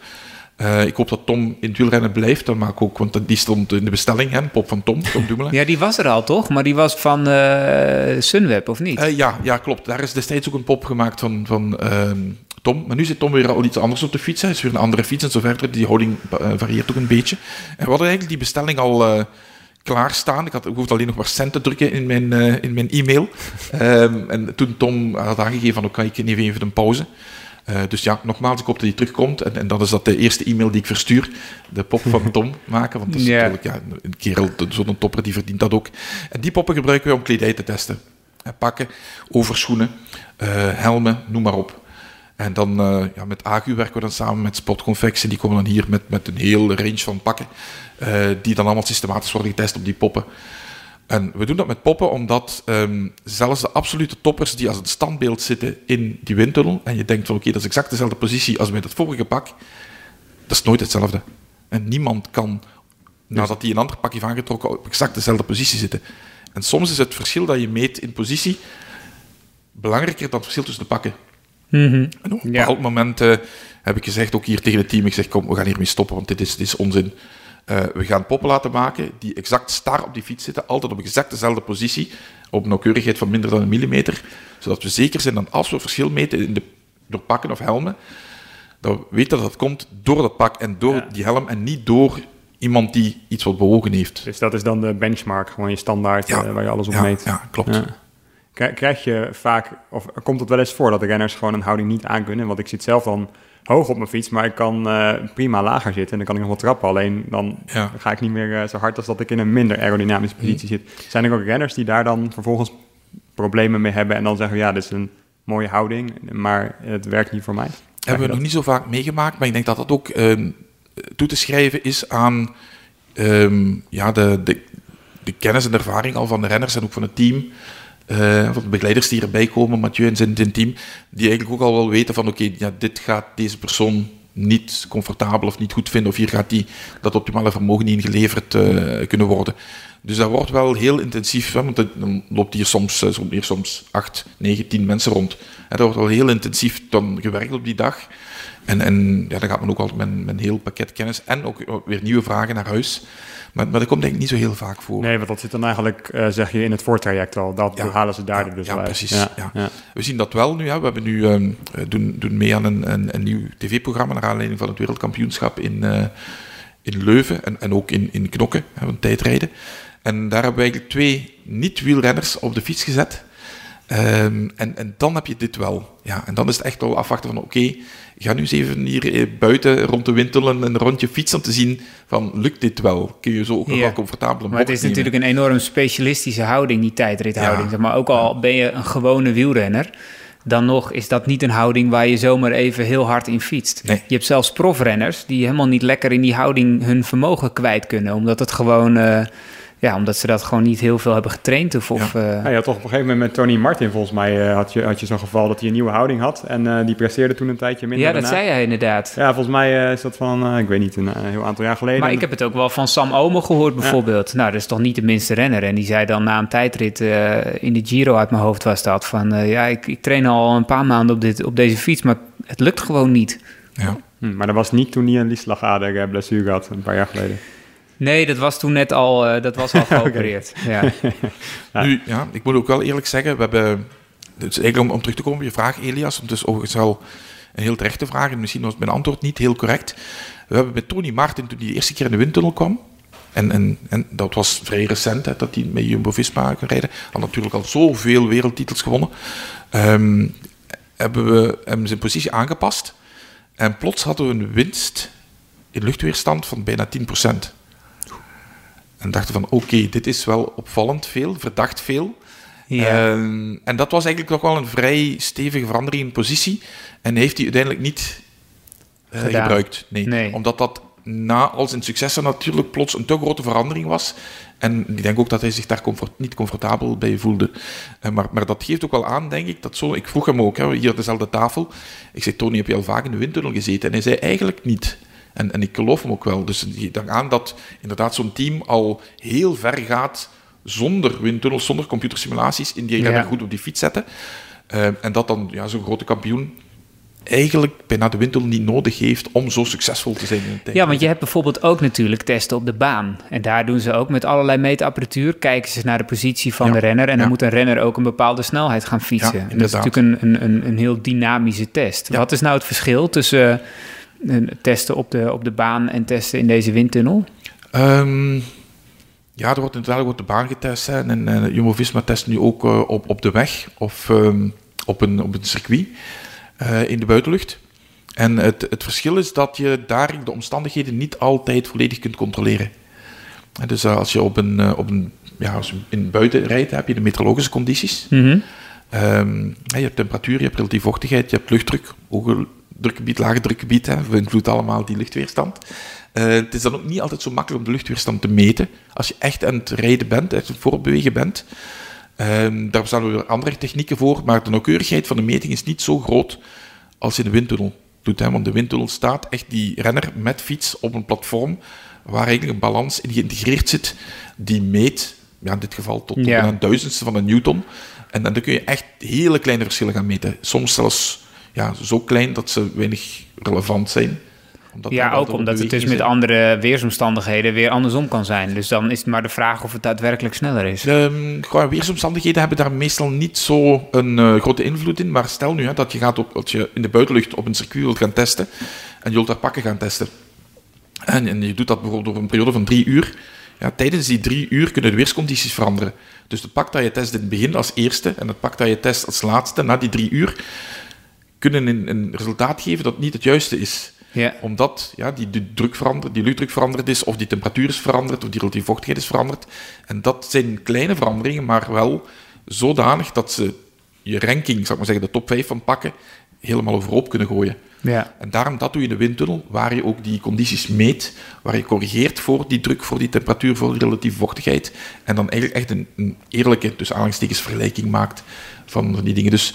Eh, ik hoop dat Tom in het wielrennen blijft. Dan maak ik ook, want die stond in de bestelling, hè, een pop van Tom, Tom Dumoulin. <laughs> Ja, die was er al, toch? Maar die was van eh, Sunweb, of niet? Ja, ja, klopt. Daar is destijds ook een pop gemaakt van, van ehm, Tom. Maar nu zit Tom weer al iets anders op de fiets. Hij is weer een andere fiets en zo verder. Die houding varieert ook een beetje. En we hadden eigenlijk die bestelling al klaarstaan. Ik, had, ik hoefde alleen nog maar cent te drukken in mijn, eh, in mijn e-mail. Ehm, en toen Tom had aangegeven van, oké, ik neem even een pauze. Eh, dus ja, nogmaals, ik hoop dat hij terugkomt. En, en dan is dat de eerste e-mail die ik verstuur. De pop van <laughs> Tom maken. Want dat is Ja. natuurlijk ja, een kerel, zo'n topper, die verdient dat ook. En die poppen gebruiken we om kledij te testen. Eh, Pakken, overschoenen, helmen, noem maar op. En dan eh, ja, met Agu werken we dan samen met Spotconfectie. Die komen dan hier met, met een hele range van pakken. eh, die dan allemaal systematisch worden getest op die poppen. En we doen dat met poppen omdat ehm, zelfs de absolute toppers die als een standbeeld zitten in die windtunnel. En je denkt van oké, dat is exact dezelfde positie als bij dat vorige pak. Dat is nooit hetzelfde. En niemand kan, nadat hij een ander pak heeft aangetrokken, op exact dezelfde positie zitten. En soms is het verschil dat je meet in positie belangrijker dan het verschil tussen de pakken. Mhm. En op een Ja. bepaald moment eh, heb ik gezegd, ook hier tegen het team, ik zeg, kom, we gaan hiermee stoppen, want dit is, dit is onzin. Eh, we gaan poppen laten maken die exact star op die fiets zitten, altijd op exact dezelfde positie, op een nauwkeurigheid van minder dan een millimeter, zodat we zeker zijn dat als we verschil meten in de, door pakken of helmen, dat we weten dat dat komt door dat pak en door Ja. die helm en niet door iemand die iets wat bewogen heeft. Dus dat is dan de benchmark, gewoon je standaard Ja. eh, waar je alles op Ja, meet. ja, klopt. Krijg- je vaak, of komt het wel eens voor dat de renners gewoon een houding niet aankunnen? Want ik zit zelf dan hoog op mijn fiets, maar ik kan eh, prima lager zitten en dan kan ik nog wel trappen. Alleen dan Ja. ga ik niet meer eh, zo hard als dat ik in een minder aerodynamische positie zit. Zijn er ook renners die daar dan vervolgens problemen mee hebben en dan zeggen, ja, dit is een mooie houding, maar het werkt niet voor mij? Hebben we nog niet zo vaak meegemaakt, maar ik denk dat dat ook ehm, toe te schrijven is aan ehm, ja, de, de, de kennis en ervaring al van de renners en ook van het team. Eh, van de begeleiders die erbij komen, Mathieu en zijn, team, die eigenlijk ook al wel weten van oké, ja, dit gaat deze persoon niet comfortabel of niet goed vinden, of hier gaat die dat optimale vermogen niet ingeleverd eh, kunnen worden. Dus dat wordt wel heel intensief, hè, want dan loopt hier soms, eh, hier soms 8, 9, 10 mensen rond. En dat wordt wel heel intensief dan gewerkt op die dag. En, en ja, dan gaat men ook altijd met, een- met een heel pakket kennis en ook weer nieuwe vragen naar huis. Maar, maar dat komt denk ik niet zo heel vaak voor. Nee, want dat zit dan eigenlijk, eh, zeg je, in het voortraject al. Dat Ja. halen ze daar Ja, dus ja, uit. precies, Ja. We zien dat wel nu. Hè. We hebben nu, ehm, eh, doen, doen mee aan een, een, een nieuw tv-programma naar aanleiding van het wereldkampioenschap in, in Leuven en, en ook in, in Knokken, hè, van tijdrijden. En daar hebben we eigenlijk twee niet-wielrenners op de fiets gezet. Ehm, en, en dan heb je dit wel. Ja, en dan is het echt wel afwachten van oké, ga nu eens even hier eh, buiten rond de winkel een, een rondje fietsen om te zien van lukt dit wel? Kun je zo ook nog Ja. wel comfortabel een Maar het is nemen? natuurlijk een enorm specialistische houding, die tijdrithouding. Ja. Zeg Maar ook al ben je een gewone wielrenner, dan nog is dat niet een houding waar je zomaar even heel hard in fietst. Nee. Je hebt zelfs profrenners die helemaal niet lekker in die houding hun vermogen kwijt kunnen, omdat het gewoon, eh, ja, omdat ze dat gewoon niet heel veel hebben getraind of, of eh, Ja, je had toch op een gegeven moment met Tony Martin, volgens mij, eh, had je, had je zo'n geval dat hij een nieuwe houding had. En eh, die presteerde toen een tijdje minder ja, dat daarna. zei hij inderdaad. Ja, volgens mij eh, is dat van, eh, ik weet niet, een eh, heel aantal jaar geleden. Maar ik heb het ook wel van Sam Omen gehoord bijvoorbeeld. Nou, dat is toch niet de minste renner. En die zei dan na een tijdrit eh, in de Giro uit mijn hoofd was dat van... eh, ja, ik, ik train al een paar maanden op, dit, op deze fiets, maar het lukt gewoon niet. Ja. Hm, maar dat was niet toen hij een liesslagader eh, blessure had, een paar jaar geleden. Nee, dat was toen net al, eh, dat was al <laughs> geopereerd. ja. Ja. <laughs> Nu, ja, ik moet ook wel eerlijk zeggen, we hebben... Dus eigenlijk om, om terug te komen op je vraag, Elias, want het is overigens wel een heel terechte vraag en misschien was mijn antwoord niet heel correct. We hebben met Tony Martin, toen hij de eerste keer in de windtunnel kwam, en, en, en dat was vrij recent, hè, dat hij met Jumbo-Visma kon rijden, had natuurlijk al zoveel wereldtitels gewonnen. Ehm, hebben we hem zijn positie aangepast. En plots hadden we een winst in luchtweerstand van bijna 10%. En dachten van, oké, dit is wel opvallend veel, verdacht veel. Ja. Ehm, en dat was eigenlijk nog wel een vrij stevige verandering in positie. En heeft hij uiteindelijk niet eh, gebruikt. Nee. Nee. Omdat dat na al zijn successen natuurlijk plots een te grote verandering was. En ik denk ook dat hij zich daar comfort, niet comfortabel bij voelde. Eh, maar, maar dat geeft ook wel aan, denk ik, dat zo... Ik vroeg hem ook, hè, hier aan dezelfde tafel. Ik zei, Tony, heb je al vaak in de windtunnel gezeten? En hij zei, eigenlijk niet. En, en ik geloof hem ook wel. Dus je geeft aan dat inderdaad zo'n team al heel ver gaat zonder windtunnels, zonder computersimulaties, in die Ja. renner goed op die fiets zetten. Eh, en dat dan ja, zo'n grote kampioen eigenlijk bijna de windtunnel niet nodig heeft om zo succesvol te zijn in tijd. Ja, want je hebt bijvoorbeeld ook natuurlijk testen op de baan. En daar doen ze ook met allerlei meetapparatuur. Kijken ze naar de positie van Ja, de renner. En dan moet een renner ook een bepaalde snelheid gaan fietsen. Ja, en dat is natuurlijk een, een, een, heel dynamische test. Wat is nou het verschil tussen eh, testen op de, op de baan en testen in deze windtunnel? Ehm, ja, er wordt inderdaad op de baan getest. Hè. En uh, Jumbo-Visma test nu ook eh, op, op de weg of ehm, op, een, op een circuit eh, in de buitenlucht. En het, het verschil is dat je daar de omstandigheden niet altijd volledig kunt controleren. En dus eh, als je op een, eh, op een ja, als je in buiten rijdt, heb je de meteorologische condities. Mhm. Ehm, je hebt temperatuur, je hebt relatieve vochtigheid, je hebt luchtdruk, hoge drukgebied, lage drukgebied, hè, beïnvloedt allemaal die luchtweerstand. Eh, het is dan ook niet altijd zo makkelijk om de luchtweerstand te meten. Als je echt aan het rijden bent, echt aan het voorbewegen bent, ehm, daar staan we weer andere technieken voor, maar de nauwkeurigheid van de meting is niet zo groot als je in de windtunnel doet. Hè, want de windtunnel staat echt die renner met fiets op een platform waar eigenlijk een balans in geïntegreerd zit, die meet, ja, in dit geval tot Ja. een duizendste van een newton. En dan kun je echt hele kleine verschillen gaan meten. Soms zelfs ja, zo klein dat ze weinig relevant zijn. Omdat Ja, ook omdat het dus met andere weersomstandigheden weer andersom kan zijn. Dus dan is het maar de vraag of het daadwerkelijk sneller is. Um, gewoon weersomstandigheden hebben daar meestal niet zo een eh, grote invloed in. Maar stel nu hè, dat je, gaat op, dat je in de buitenlucht op een circuit wilt gaan testen en je wilt daar pakken gaan testen. En, en je doet dat bijvoorbeeld over een periode van drie uur. Ja, tijdens die drie uur kunnen de weerscondities veranderen. Dus pak dat je test in het begin als eerste en het pak dat je test als laatste na die drie uur kunnen een, een resultaat geven dat niet het juiste is Ja. omdat ja, die, die druk veranderd, die luchtdruk veranderd is, of die temperatuur is veranderd, of die relatieve vochtigheid is veranderd. En dat zijn kleine veranderingen, maar wel zodanig dat ze je ranking, zal ik maar zeggen, de top 5 van pakken, helemaal overhoop kunnen gooien. Ja. En daarom dat doe je in de windtunnel, waar je ook die condities meet, waar je corrigeert voor die druk, voor die temperatuur, voor die relatieve vochtigheid. En dan eigenlijk echt een, een eerlijke, dus aanhalingstekens, vergelijking maakt van die dingen. Dus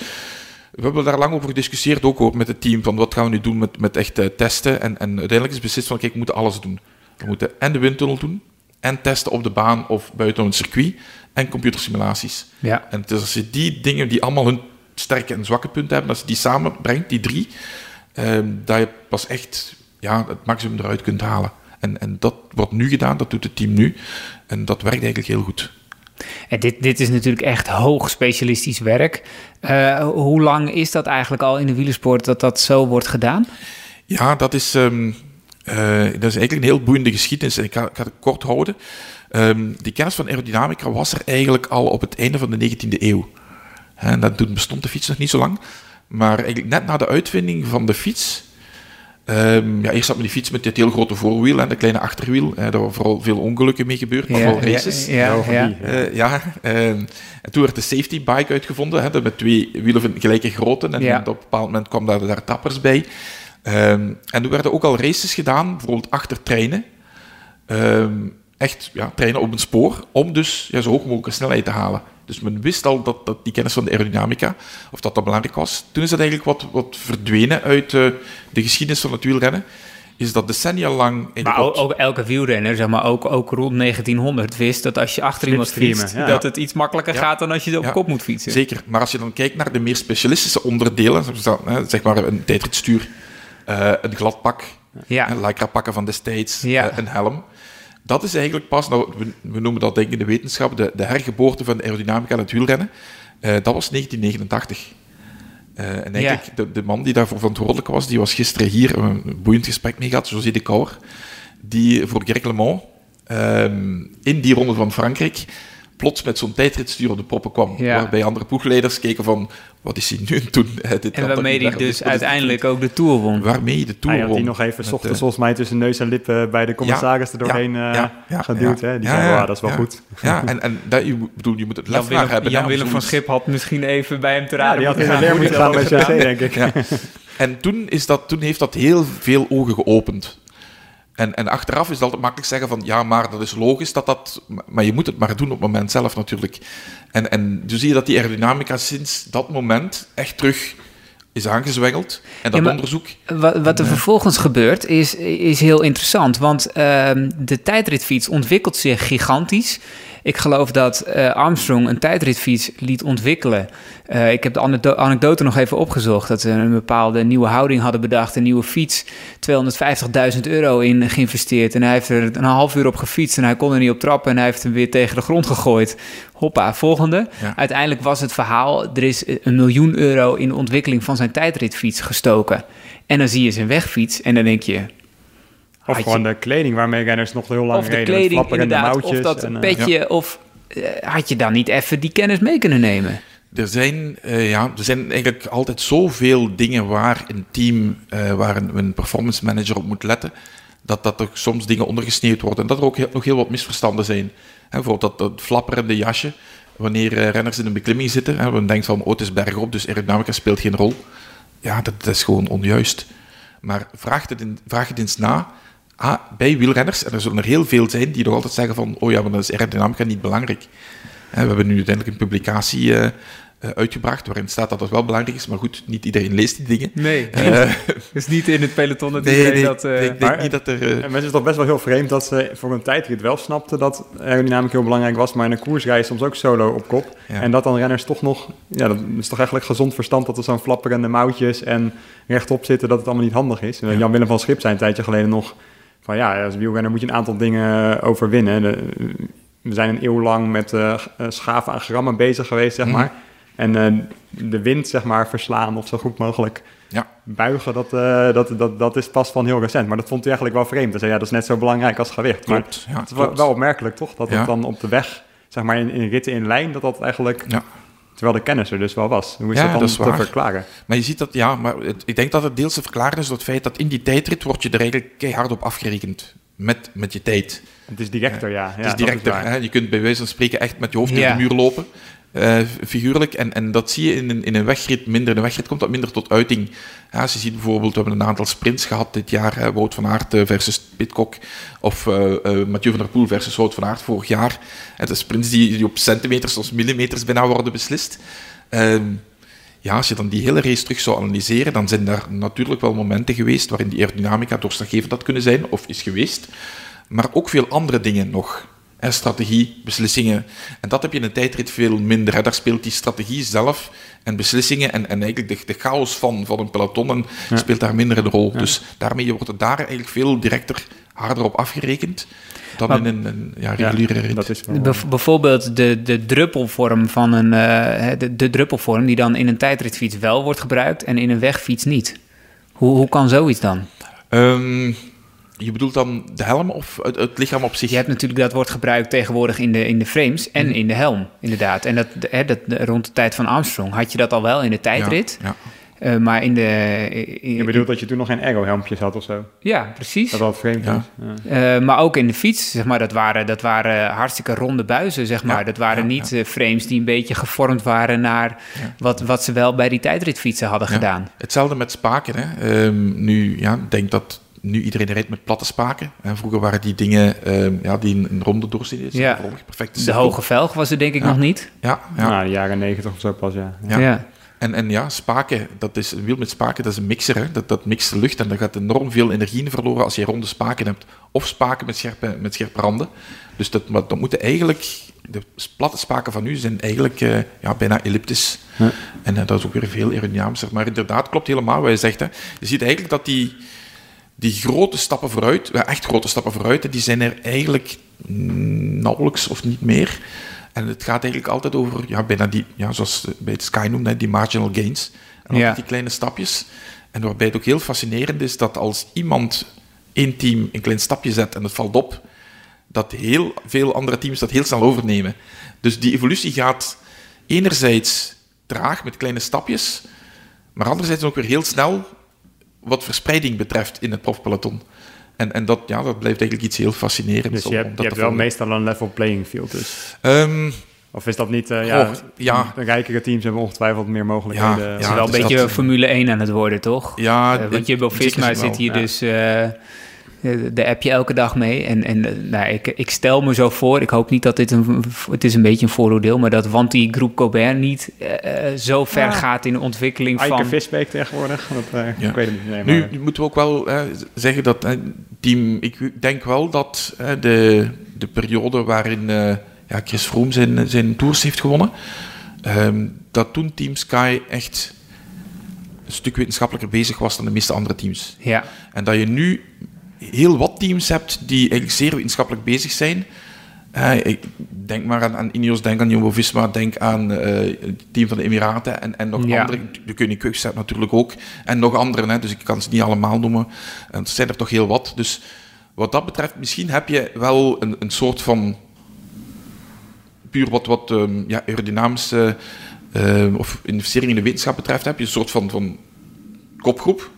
we hebben daar lang over gediscussieerd, ook hoor, met het team, van wat gaan we nu doen met, met echt eh, testen. En, en uiteindelijk is beslist van, kijk, we moeten alles doen. We moeten en de windtunnel doen, en testen op de baan of buiten een circuit, en computersimulaties. Ja. En het is als je die dingen, die allemaal hun sterke en zwakke punten hebben, als je die samenbrengt, die drie, dat je pas echt ja, het maximum eruit kunt halen. En, en dat wordt nu gedaan, dat doet het team nu. En dat werkt eigenlijk heel goed. En dit, dit is natuurlijk echt hoog specialistisch werk. Uh, hoe lang is dat eigenlijk al in de wielersport dat dat zo wordt gedaan? Ja, dat is, um, uh, dat is eigenlijk een heel boeiende geschiedenis. En ik ga, ik ga het kort houden. Um, die kennis van aerodynamica was er eigenlijk al op het einde van de 19e eeuw. En dat toen bestond de fiets nog niet zo lang. Maar eigenlijk net na de uitvinding van de fiets... Um, ja, eerst had men die fiets met dit heel grote voorwiel en de kleine achterwiel. Uh, daar waren vooral veel ongelukken mee gebeurd, maar ja, vooral races. Ja, ja, ja. Uh, ja en toen werd de safety bike uitgevonden, hè, met twee wielen van gelijke grootte. En, ja. op een bepaald moment kwam daar, daar tappers bij. Um, en toen werden ook al races gedaan, bijvoorbeeld achter treinen. Um, echt ja, treinen op een spoor, om dus ja, zo hoog mogelijk snelheid te halen. Dus men wist al dat, dat die kennis van de aerodynamica, of dat dat belangrijk was. Toen is dat eigenlijk wat, wat verdwenen uit uh, de geschiedenis van het wielrennen. Is dat decennia lang... Maar ook, ook, elke wielrenner, zeg maar, ook, ook rond 1900 wist dat als je achter iemand fietst, ja. dat het iets makkelijker ja. gaat dan als je op ja. kop moet fietsen. Zeker, maar als je dan kijkt naar de meer specialistische onderdelen, zeg maar een tijdritstuur, uh, een gladpak, ja. lycra pakken van destijds, uh, een helm. Dat is eigenlijk pas, nou, we, we, noemen dat denk ik in de wetenschap, de, de hergeboorte van de aerodynamica in het wielrennen. Uh, dat was 1989. Uh, en eigenlijk, ja. de, de, man die daarvoor verantwoordelijk was, die was gisteren hier een boeiend gesprek mee gehad, José de Cauer, die voor Greg LeMond um, in die ronde van Frankrijk plots met zo'n tijdritstuur op de proppen kwam. Ja. Waarbij andere ploegleiders keken van, wat is hij nu doen? Eh, dit En waarmee hij dus uiteindelijk ook de Tour won. Waarmee je de Tour Hij had die won. nog even, s Met, ochtends eh, volgens mij tussen neus en lippen bij de commissaris er doorheen ja, eh, ja, ja, geduwd. ja. hè? Die Ja, zei, ja, "Wauw, dat is wel ja. goed. Ja, en, en dat, je, bedoel, je moet het lef hebben. Jan-Willem van Schip had misschien even bij hem te Ja, raden die had in moeten de gaan. CC, denk ik. Ja. En toen, is dat, toen heeft dat heel veel ogen geopend. En, en achteraf is het altijd makkelijk zeggen van ja, maar dat is logisch dat dat. Maar je moet het maar doen op het moment zelf natuurlijk. En, en dus zie je dat die aerodynamica sinds dat moment echt terug is aangezwengeld. En dat Ja, onderzoek. Wat, wat er vervolgens gebeurt is, is heel interessant. Want ehm, de tijdritfiets ontwikkelt zich gigantisch. Ik geloof dat eh, Armstrong een tijdritfiets liet ontwikkelen. Eh, ik heb de anekdo- anekdote nog even opgezocht. Dat ze een bepaalde nieuwe houding hadden bedacht. Een nieuwe fiets. 250.000 euro in geïnvesteerd. En hij heeft er een half uur op gefietst. En hij kon er niet op trappen. En hij heeft hem weer tegen de grond gegooid. Hoppa, volgende. Ja. Uiteindelijk was het verhaal... er is een miljoen euro in de ontwikkeling van zijn tijdritfiets gestoken. En dan zie je zijn wegfiets en dan denk je... Of je- gewoon de kleding waarmee renners nog heel lang Of de reden. met kleding flapperende inderdaad, of mouwtjes dat en, eh, petje, of eh, had je dan niet even die kennis mee kunnen nemen? Er zijn, eh, ja, er zijn eigenlijk altijd zoveel dingen waar een team, eh, waar een, een performance manager op moet letten, dat, dat er soms dingen ondergesneeuwd worden. En dat er ook heel- nog heel wat misverstanden zijn. Hè, bijvoorbeeld dat, dat flapperende jasje, wanneer eh, renners in een beklimming zitten, hè, men denkt van, oh, het is bergop, dus aerodynamica speelt geen rol. Ja, dat, dat is gewoon onjuist. Maar vraag het, in, vraag het eens na ah, bij wielrenners, en er zullen er heel veel zijn die nog altijd zeggen van, oh ja, maar dan is aerodynamica niet belangrijk. Hè, We hebben nu uiteindelijk een publicatie eh, eh, uitgebracht waarin staat dat dat wel belangrijk is, maar goed, niet iedereen leest die dingen. Nee, Eh, <laughs> dus niet in het peloton dat nee, iedereen nee, dat... eh, ik denk maar- niet dat er... En mensen is toch best wel heel vreemd dat ze voor een tijdrit wel snapten dat aerodynamica heel belangrijk was, maar in een koersreis soms ook solo op kop. Ja. En dat dan renners toch nog, ja, dat is toch eigenlijk gezond verstand dat er zo'n flapperende mouwtjes en rechtop zitten, dat het allemaal niet handig is. En Jan-Willem van Schip zei een tijdje geleden nog van ja, als wielrenner moet je een aantal dingen overwinnen. De- we zijn een eeuw lang met eh, schaven aan grammen bezig geweest, zeg Mhm. maar. En eh, de wind, zeg maar, verslaan of zo goed mogelijk ja, buigen, dat, eh, dat, dat, dat is pas van heel recent. Maar dat vond hij eigenlijk wel vreemd. Hij zei, ja, dat is net zo belangrijk als gewicht. Maar. Ja, het is wel, wel opmerkelijk, toch? Dat het dan op de weg, zeg maar in, in ritten in lijn, dat dat eigenlijk... Ja. Terwijl de kennis er dus wel was. Hoe is Ja, dat dan dat is te waar. verklaren? Maar je ziet dat, ja, maar het- ik denk dat het deels te verklaren is door het feit dat in die tijdrit word je er eigenlijk keihard op afgerekend. Met, met je tijd. Het is directer, ja. ja het is directer. hè. Je kunt bij wijze van spreken echt met je hoofd tegen Ja. de muur lopen. Eh, figuurlijk. En, en dat zie je in een, in een wegrit minder. In een wegrit komt dat minder tot uiting. Ja, als je ziet bijvoorbeeld, we hebben een aantal sprints gehad dit jaar. Wout van Aert eh, versus Pitcock. Of eh Mathieu van der Poel versus Wout van Aert vorig jaar. Het is sprints die, die op centimeters, soms millimeters bijna worden beslist. Ehm, ja, als je dan die hele race terug zou analyseren, dan zijn daar natuurlijk wel momenten geweest waarin die aerodynamica doorslaggevend had kunnen zijn, of is geweest. Maar ook veel andere dingen nog. Hè, strategie, beslissingen. En dat heb je in een tijdrit veel minder. Hè. Daar speelt die strategie zelf en beslissingen en, en eigenlijk de, de chaos van, van een peloton en Ja. speelt daar minder een rol. Dus daarmee wordt het daar eigenlijk veel directer, harder op afgerekend dan Maar- in een, een ja, Ja, reguliere rit. dat is wel... Bijv- bijvoorbeeld de, de druppelvorm van een eh, hè, de, de druppelvorm die dan in een tijdritfiets wel wordt gebruikt en in een wegfiets niet. Hoe, hoe kan zoiets dan? Ehm, je bedoelt dan de helm of het, het lichaam op zich? Je hebt natuurlijk dat wordt gebruikt tegenwoordig in de, in de frames en in de helm, inderdaad. En dat, hè, dat, rond de tijd van Armstrong had je dat al wel in de tijdrit, Ja, ja. eh, maar in de... in- Je bedoelt dat je toen nog geen aero-helmpjes had of zo? Ja, precies. Dat dat vreemd Ja. Eh, maar ook in de fiets, zeg maar, dat waren, dat waren hartstikke ronde buizen, zeg maar. Ja, dat waren ja, niet eh, frames die een beetje gevormd waren naar Ja. wat, wat ze wel bij die tijdritfietsen hadden Ja. gedaan. Hetzelfde met spaken. Hè. Ehm, nu, ja, ik denk dat nu iedereen rijdt met platte spaken. En vroeger waren die dingen ehm, ja, die een, een ronde doorsnee is. Ja. perfect. De hoge velg was er denk ik Ja. nog niet. Ja, ja. Nou, de jaren negentig of zo pas, ja. Ja. Ja. En, en ja, spaken, dat is, een wiel met spaken, dat is een mixer. Hè. Dat, dat mixt de lucht en daar gaat enorm veel energie in verloren als je ronde spaken hebt. Of spaken met scherpe, met scherpe randen. Dus dat, maar dat moeten eigenlijk, de platte spaken van nu zijn eigenlijk eh, ja, bijna elliptisch. Ja. En eh, dat is ook weer veel aerodynamischer. Maar inderdaad, klopt helemaal wat je zegt. Hè. Je ziet eigenlijk dat die, die grote stappen vooruit, echt grote stappen vooruit, die zijn er eigenlijk nauwelijks of niet meer. En het gaat eigenlijk altijd over, ja, bijna die, ja, zoals bij het Sky noemde, die marginal gains. En Ja. die kleine stapjes. En waarbij het ook heel fascinerend is dat als iemand één team een klein stapje zet en het valt op, dat heel veel andere teams dat heel snel overnemen. Dus die evolutie gaat enerzijds traag met kleine stapjes, maar anderzijds ook weer heel snel wat verspreiding betreft in het profpeloton. En, en dat, ja, dat blijft eigenlijk iets heel fascinerends. Dus je hebt, je hebt wel meestal een level playing field dus. Um, of is dat niet... Uh, ja, ja. De rijkere teams hebben ongetwijfeld meer mogelijkheden. Ja, het is wel een beetje dat, Formule 1 aan het worden, toch? Ja. Uh, want Jumbo-Visma zit hier dus... Uh, de app je elke dag mee. En, en nou, ik, ik stel me zo voor, ik hoop niet dat dit een, het is een beetje een vooroordeel, maar dat want die groep Colbert niet uh, zo ver gaat in de ontwikkeling Eike van... Visbeek tegenwoordig, dat, uh, ja. ik weet het niet. Nee, maar... Nu moeten we ook wel uh, zeggen dat team, ik denk wel dat de, de periode waarin ja, Chris Froome zijn, zijn tours heeft gewonnen, um, dat toen Team Sky echt een stuk wetenschappelijker bezig was dan de meeste andere teams. Ja. En dat je nu heel wat teams hebt die eigenlijk zeer wetenschappelijk bezig zijn. Uh, ik denk maar aan, aan Ineos, denk aan Jumbo-Visma, denk aan uh, het team van de Emiraten en, en nog ja. andere. De Koning Quickstep natuurlijk ook. En nog anderen, hè, dus ik kan ze niet allemaal noemen. En er zijn er toch heel wat. Dus wat dat betreft, misschien heb je wel een, een soort van... Puur wat, wat um, ja, aerodynamische uh, of investering in de wetenschap betreft, heb je een soort van, van kopgroep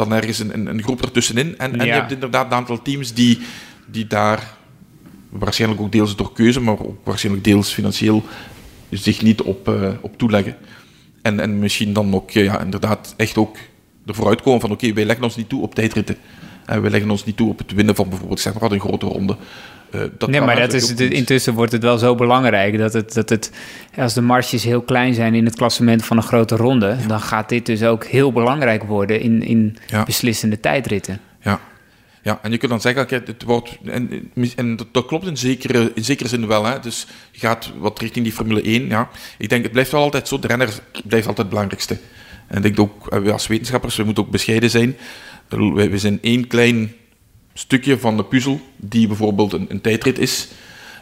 dan ergens een, een, een groep ertussenin. En, en ja. je hebt inderdaad een aantal teams die, die daar waarschijnlijk ook deels door keuze, maar ook waarschijnlijk deels financieel zich niet op, uh, op toeleggen. En, en misschien dan ook ja, inderdaad echt ook ervoor uitkomen van oké, okay, wij leggen ons niet toe op tijdritten. En wij leggen ons niet toe op het winnen van bijvoorbeeld zeg maar, een grote ronde. Uh, dat nee, maar dat is, de, intussen wordt het wel zo belangrijk dat het, dat het, als de marges heel klein zijn in het klassement van een grote ronde, ja. dan gaat dit dus ook heel belangrijk worden in, in ja. beslissende tijdritten. Ja. ja, en je kunt dan zeggen, okay, het wordt, en, en dat, dat, klopt in zekere, in zekere zin wel, hè. dus je gaat wat richting die Formule 1. Ja. Ik denk, het blijft wel altijd zo, de renner blijft altijd het belangrijkste. En ik denk ook, we als wetenschappers, we moeten ook bescheiden zijn. We zijn één klein stukje van de puzzel, die bijvoorbeeld een, een tijdrit is.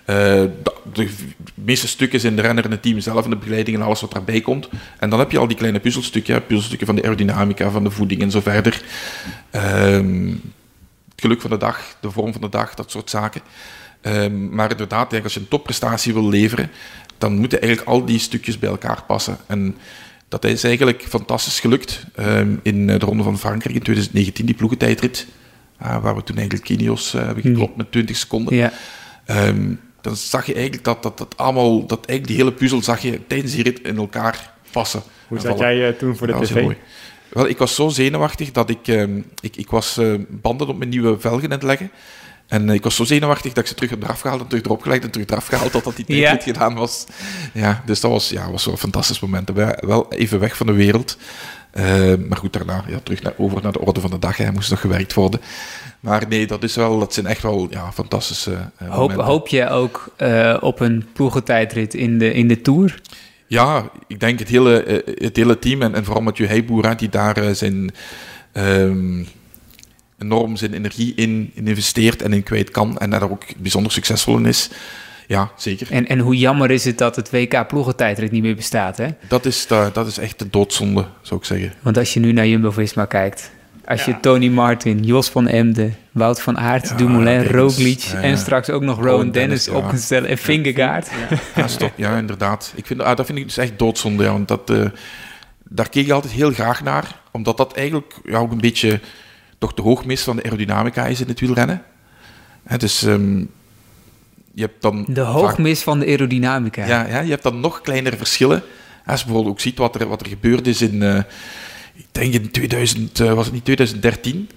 Uh, de, de, meeste stukken zijn de renner en het team zelf en de begeleiding en alles wat daarbij komt. En dan heb je al die kleine puzzelstukjes, puzzelstukken van de aerodynamica, van de voeding en zo verder. Um, het geluk van de dag, de vorm van de dag, dat soort zaken. Um, maar inderdaad, als je een topprestatie wil leveren, dan moeten eigenlijk al die stukjes bij elkaar passen. En dat is eigenlijk fantastisch gelukt um, in de Ronde van Frankrijk in 2019, die ploegentijdrit. Uh, waar we toen eigenlijk Kinios uh, hebben geklopt met 20 seconden. Ja. Um, dan zag je eigenlijk dat, dat, dat allemaal, dat eigenlijk die hele puzzel zag je tijdens die rit in elkaar passen. Hoe zat jij uh, toen voor de tv? Wel, ik was zo zenuwachtig dat ik, um, ik, ik was banden op mijn nieuwe velgen aan het leggen. En ik was zo zenuwachtig dat ik ze terug heb eraf gehaald en terug erop gelegd en terug eraf gehaald totdat die tijd <laughs> ja. gedaan was. Ja, dus dat was, ja, was zo'n fantastisch moment. Wel even weg van de wereld. Uh, maar goed, daarna ja, terug naar, over naar de orde van de dag. Hij moest nog gewerkt worden. Maar nee, dat, is wel, dat zijn echt wel ja, fantastische uh, hoop, hoop je ook uh, op een ploegentijdrit in de, in de Tour? Ja, ik denk het hele, het hele team en, en vooral Mathieu Heijboer, die daar zijn... Um, enorm zijn energie in, in, investeert en in kwijt kan en daar ook bijzonder succesvol in is. Ja, zeker. En, en hoe jammer is het dat het WK ploegentijdrit niet meer bestaat, hè? Dat is, de, dat is echt de doodzonde, zou ik zeggen. Want als je nu naar Jumbo-Visma kijkt... Als ja. je Tony Martin, Jos van Emden, Wout van Aert, ja, Dumoulin, Roglic ja, en straks ook nog Rowan Dennis, Dennis op kunt stellen en Vingegaard. Ja, stop. ja, inderdaad. Ik vind, ah, dat vind ik dus echt doodzonde, ja, want dat, uh, daar keek ik altijd heel graag naar, omdat dat eigenlijk ja, ook een beetje toch de hoogmis van de aerodynamica is in het wielrennen. He, dus um, je hebt dan... De hoogmis vaak, van de aerodynamica. Ja, ja, je hebt dan nog kleinere verschillen. Als je bijvoorbeeld ook ziet wat er, wat er gebeurd is in... Uh, ik denk in 2000, uh, was het niet 2013?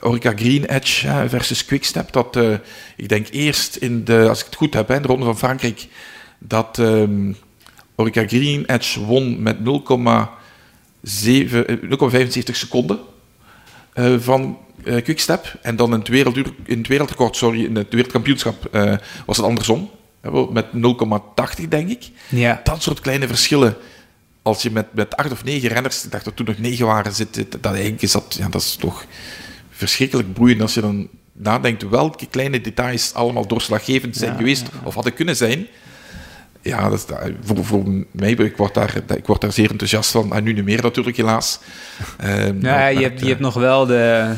Orica Green Edge uh, versus Quickstep. Dat, uh, ik denk eerst in de, als ik het goed heb, in de Ronde van Frankrijk, dat um, Orica Green Edge won met 0,75 seconden van uh, Quickstep. En dan in het, werelduur, in het wereldrecord, sorry, in het wereldkampioenschap uh, was het andersom. Met 0,80 denk ik. Ja. Dat soort kleine verschillen. Als je met, met acht of negen renners, ik dacht dat toen nog negen waren, zit, dat, eigenlijk is dat, ja, dat is toch verschrikkelijk boeiend als je dan nadenkt welke kleine details allemaal doorslaggevend zijn ja, geweest ja, ja. of hadden kunnen zijn. Ja, dat is, voor, voor mij, ik word, daar, ik word daar zeer enthousiast van. En nu niet meer natuurlijk, helaas. Um, <laughs> ja, je hebt, je hebt nog wel de,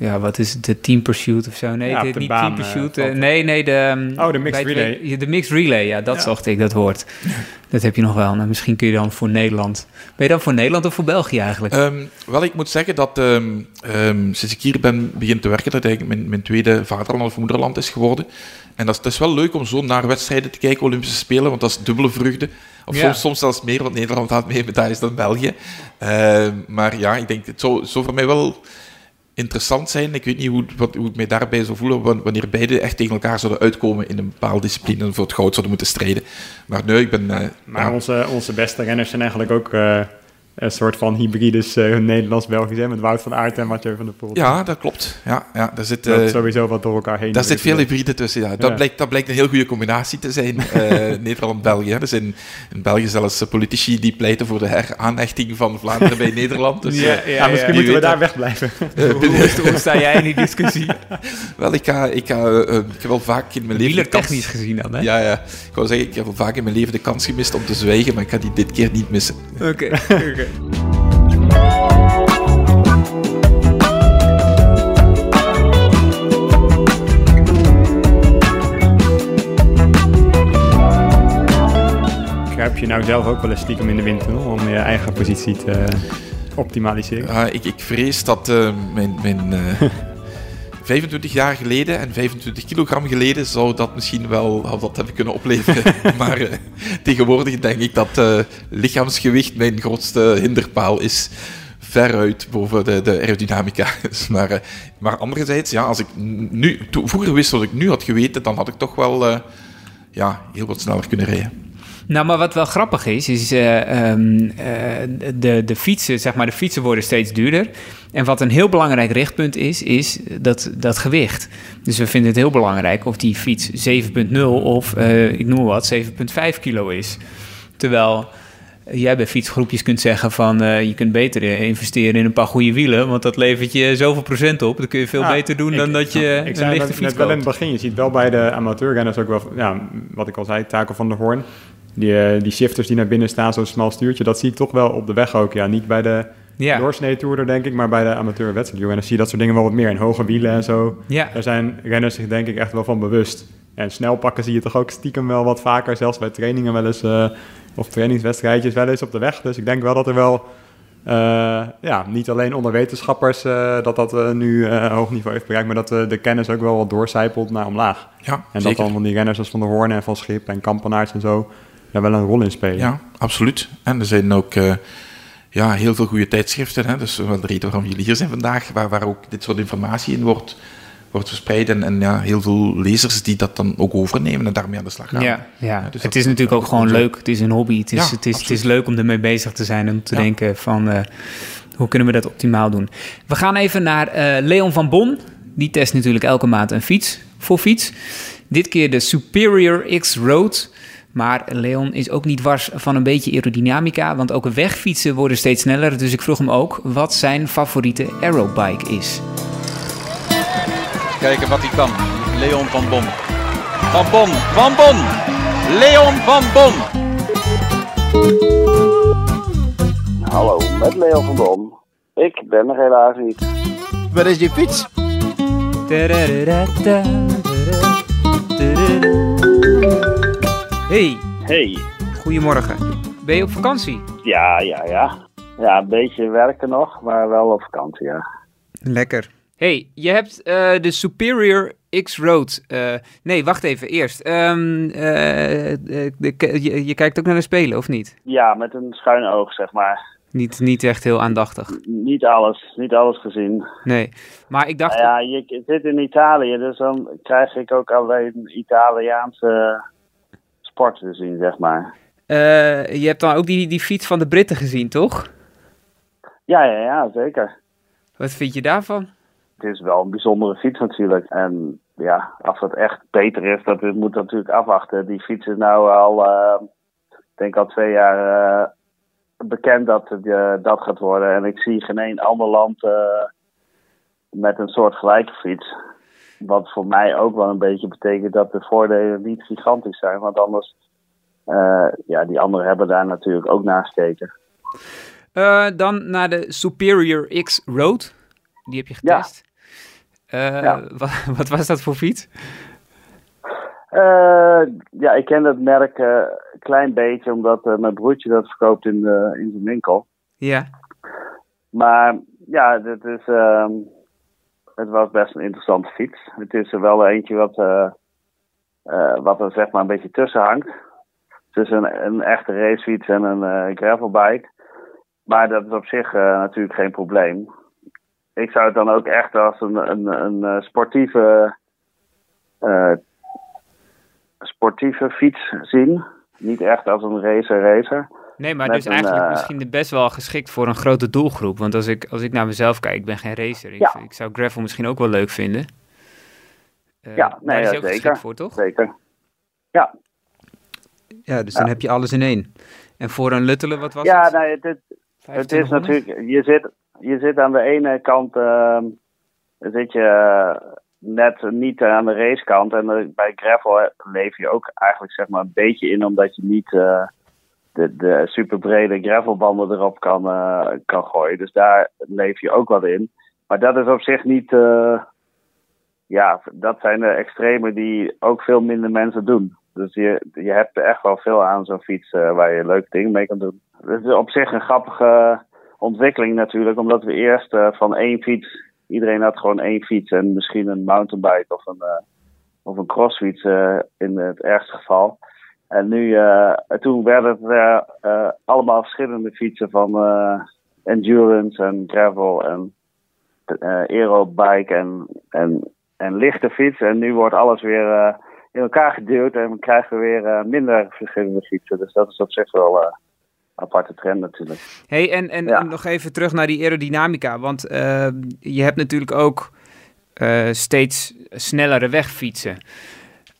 ja, wat is het, de team pursuit of zo? Nee, Ja, de niet baan, team eh, pursuit. eh, nee, nee, de... ehm, Oh, de mixed relay. De mixed relay, ja, dat Ja. zocht ik, dat woord. <laughs> Dat heb je nog wel. Nou, misschien kun je dan voor Nederland... Ben je dan voor Nederland of voor België eigenlijk? Ehm, wel, ik moet zeggen dat ehm, ehm, sinds ik hier ben begin te werken, dat eigenlijk mijn, mijn tweede vaderland of moederland is geworden. En dat is, het is wel leuk om zo naar wedstrijden te kijken, Olympische Spelen, want dat is dubbele vreugde. Of Ja. soms, soms zelfs meer, want Nederland had meer medailles dan België. Ehm, maar ja, ik denk, het zou, zou voor mij wel interessant zijn. Ik weet niet hoe, wat, hoe ik mij daarbij zou voelen wan- wanneer beide echt tegen elkaar zouden uitkomen in een bepaalde discipline en voor het goud zouden moeten strijden. Maar nee, ik ben... eh, Maar ja, onze, onze beste renners zijn eigenlijk ook eh, een soort van hybrides eh, Nederlands-Belgisch, hè, met Wout van Aert en Mathieu van der Poel. ja, dat klopt. Ja, ja, daar zit... Dat eh, sowieso wat door elkaar heen. Daar zit veel hybride tussen, ja. Dat, Ja. Blijkt, dat blijkt een heel goede combinatie te zijn, eh, <laughs> Nederland-België. Er zijn in België zelfs politici die pleiten voor de heraanhechting van Vlaanderen bij Nederland. Dus, Ja, Ja, misschien moeten we daar dat. wegblijven. <laughs> hoe, hoe, hoe sta jij in die discussie? <laughs> wel, ik, ga, ik, ga, ik heb wel vaak in mijn leven... de technisch gezien dan, hè? Ja, ja. Ik wou zeggen, ik heb wel vaak in mijn leven de kans gemist om te zwijgen, maar ik ga die dit keer niet missen. Oké, oké. Je nou zelf ook wel eens stiekem in de windtunnel om je eigen positie te optimaliseren? Ja, ik, ik vrees dat eh, mijn, mijn eh, <laughs> 25 jaar geleden en 25 kilogram geleden zou dat misschien wel had dat hebben kunnen opleveren. <laughs> maar eh, tegenwoordig denk ik dat eh, lichaamsgewicht mijn grootste hinderpaal is. Veruit boven de, de aerodynamica. <laughs> Dus maar, eh, maar anderzijds, ja, als ik nu, vroeger wist wat ik nu had geweten, dan had ik toch wel ja, heel wat sneller kunnen rijden. Nou, maar wat wel grappig is, is eh, ehm, eh, de, de fietsen, zeg maar, de fietsen worden steeds duurder. En wat een heel belangrijk richtpunt is, is dat, dat gewicht. Dus we vinden het heel belangrijk of die fiets 7.0 of, eh, ik noem maar wat, 7.5 kilo is. Terwijl jij bij fietsgroepjes kunt zeggen van, je kunt beter investeren in een paar goede wielen, want dat levert je zoveel procent op. Dat kun je veel Ja, beter doen ik- dan dat je Ik een zei lichte net, fiets net wel in het begin, je ziet wel bij de amateurrenners ook wel, ja, wat ik al zei, Taco van der Hoorn. Die, eh, die shifters die naar binnen staan, zo'n smal stuurtje, dat zie ik toch wel op de weg ook. Ja, niet bij de Ja, doorsnee toerder, denk ik, maar bij de amateur wedstrijdrenners zie je dat soort dingen wel wat meer. En hoge wielen en zo. ja. Daar zijn renners zich denk ik echt wel van bewust. En snel pakken zie je toch ook stiekem wel wat vaker, zelfs bij trainingen wel eens, eh, of trainingswedstrijdjes wel eens op de weg. Dus ik denk wel dat er wel, eh, ja, niet alleen onder wetenschappers dat dat nu hoog niveau heeft bereikt, maar dat de kennis ook wel wat doorcijpelt naar omlaag. Ja, En dat dan van die renners als Van der Hoorn en Van Schip en Kampenaerts en zo daar wel een rol in spelen. Ja, absoluut. En er zijn ook eh, ja, heel veel goede tijdschriften. Hè? Dus wel de reden waarom jullie hier zijn vandaag, waar, waar ook dit soort informatie in wordt, wordt verspreid. En, en ja, heel veel lezers die dat dan ook overnemen en daarmee aan de slag gaan. Ja, ja. dus het is natuurlijk ook gewoon leuk. Het is een hobby. Het is, Ja, het is, het is leuk om ermee bezig te zijn en te Ja. denken van eh, hoe kunnen we dat optimaal doen. We gaan even naar eh, Leon van Bon. Die test natuurlijk elke maand een fiets voor fiets. Dit keer de Superior X Road. Maar Leon is ook niet wars van een beetje aerodynamica, want ook wegfietsen worden steeds sneller. Dus ik vroeg hem ook wat zijn favoriete aerobike is. Kijken wat hij kan. Leon van Bon. Van Bon, Van Bon. Leon van Bon. Hallo, met Leo van Dom. Ik ben er helaas niet. Waar is je fiets? Hey, Hey, goedemorgen. Ben je op vakantie? ja, ja, ja. Ja, een beetje werken nog, maar wel op vakantie, ja. Lekker. hey, je hebt eh, de Superior X Road. eh, nee, wacht even, eerst. Ehm, eh, de, je, je kijkt ook naar de Spelen, of niet? Ja, met een schuin oog, zeg maar. Niet, niet echt heel aandachtig. Niet alles, niet alles gezien. Nee, maar ik dacht... Nou ja, je zit in Italië, dus dan krijg ik ook alleen Italiaanse sport te zien, zeg maar. eh, je hebt dan ook die, die fiets van de Britten gezien, toch? Ja, ja, ja, zeker. Wat vind je daarvan? Het is wel een bijzondere fiets natuurlijk. En ja, als het echt beter is, dat moet moet natuurlijk afwachten. Die fiets is nou al, ik denk al twee jaar eh, bekend dat het dat gaat worden. En ik zie geen één ander land met een soort gelijke fiets. Wat voor mij ook wel een beetje betekent dat de voordelen niet gigantisch zijn. Want anders, eh, ja, die anderen hebben daar natuurlijk ook naar gekeken. Eh, dan naar de Superior X Road. Die heb je getest. Eh, Ja. <laughs> wat, wat was dat voor fiets? Ja, ik ken dat merk een klein beetje, omdat mijn broertje dat verkoopt in, in zijn winkel. Ja. Maar ja, dit is, ehm, het was best een interessante fiets. Het is er wel eentje wat, eh, eh, wat er zeg maar een beetje tussen hangt. Tussen een, een echte racefiets en een eh, gravelbike. Maar dat is op zich natuurlijk geen probleem. Ik zou het dan ook echt als een, een, een sportieve, sportieve fiets zien. Niet echt als een racer racer. Nee, maar dus een, eigenlijk eh, misschien best wel geschikt voor een grote doelgroep. Want als ik, als ik naar mezelf kijk, ik ben geen racer. Ik, Ja. ik zou gravel misschien ook wel leuk vinden. Eh, Ja, daar nee, is hij ja, ook zeker. geschikt voor, toch? Zeker. Ja, dus dan Ja. heb je alles in één. En voor een Luttele, wat was ja, het? nee, het, het, Het is 2500? natuurlijk, je zit, je zit aan de ene kant, ehm, zit je eh, net niet aan de racekant. En bij gravel leef je ook eigenlijk zeg maar een beetje in, omdat je niet eh, de, de super brede gravelbanden erop kan, eh, kan gooien. Dus daar leef je ook wat in. Maar dat is op zich niet, eh, ja, dat zijn de extremen die ook veel minder mensen doen. Dus je, je hebt er echt wel veel aan zo'n fiets eh, waar je leuke dingen mee kan doen. Het is op zich een grappige ontwikkeling natuurlijk, omdat we eerst van één fiets, iedereen had gewoon één fiets en misschien een mountainbike of een, of een crossfiets in het ergste geval. En nu, eh, toen werden het eh, eh, allemaal verschillende fietsen van endurance en gravel en aerobike en, en, en lichte fiets. En nu wordt alles weer in elkaar geduwd en we krijgen weer minder verschillende fietsen. Dus dat is op zich wel een aparte trend natuurlijk. Hey, en, en Ja. nog even terug naar die aerodynamica. Want je hebt natuurlijk ook steeds snellere wegfietsen.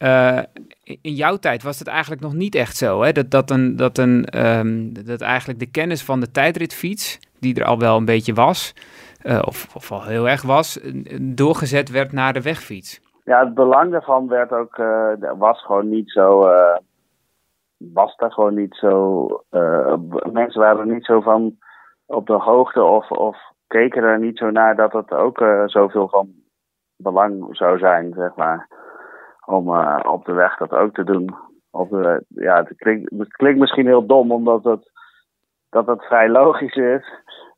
Eh, in jouw tijd was het eigenlijk nog niet echt zo, hè? Dat, dat, een, dat, een, ehm, dat eigenlijk de kennis van de tijdritfiets, die er al wel een beetje was, eh, of, of al heel erg was, eh, doorgezet werd naar de wegfiets. Ja, het belang daarvan werd ook, eh, was gewoon niet zo, was daar gewoon niet zo, mensen waren er niet zo van op de hoogte of, of keken er niet zo naar dat het ook zoveel van belang zou zijn, zeg maar, om eh, op de weg dat ook te doen. Of de, ja, het klinkt, het klinkt misschien heel dom, omdat het, dat het vrij logisch is.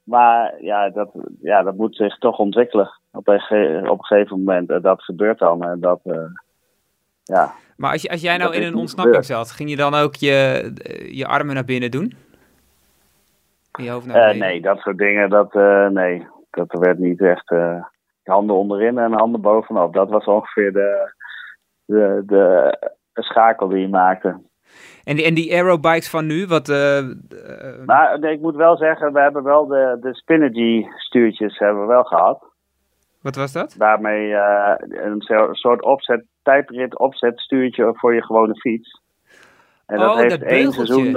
Maar ja dat, ja, dat moet zich toch ontwikkelen op een, ge- op een gegeven moment. En dat gebeurt dan. En dat, eh, ja. Maar als, je, als jij nou Dat in een ontsnapping zat, ging je dan ook je, je armen naar binnen doen? Je hoofd naar Eh, beneden? nee, dat soort dingen, dat, eh, nee, dat werd niet echt eh, handen onderin en handen bovenop. Dat was ongeveer de, de, de, schakel die je maakte. En die, en die aerobikes van nu, wat... eh, eh, Maar nee, ik moet wel zeggen, we hebben wel de, de Spinergy stuurtjes hebben we wel gehad. wat was dat? Daarmee eh, een soort opzet, tijdrit opzetstuurtje voor je gewone fiets. En dat Oh, heeft dat één beugeltje. seizoen,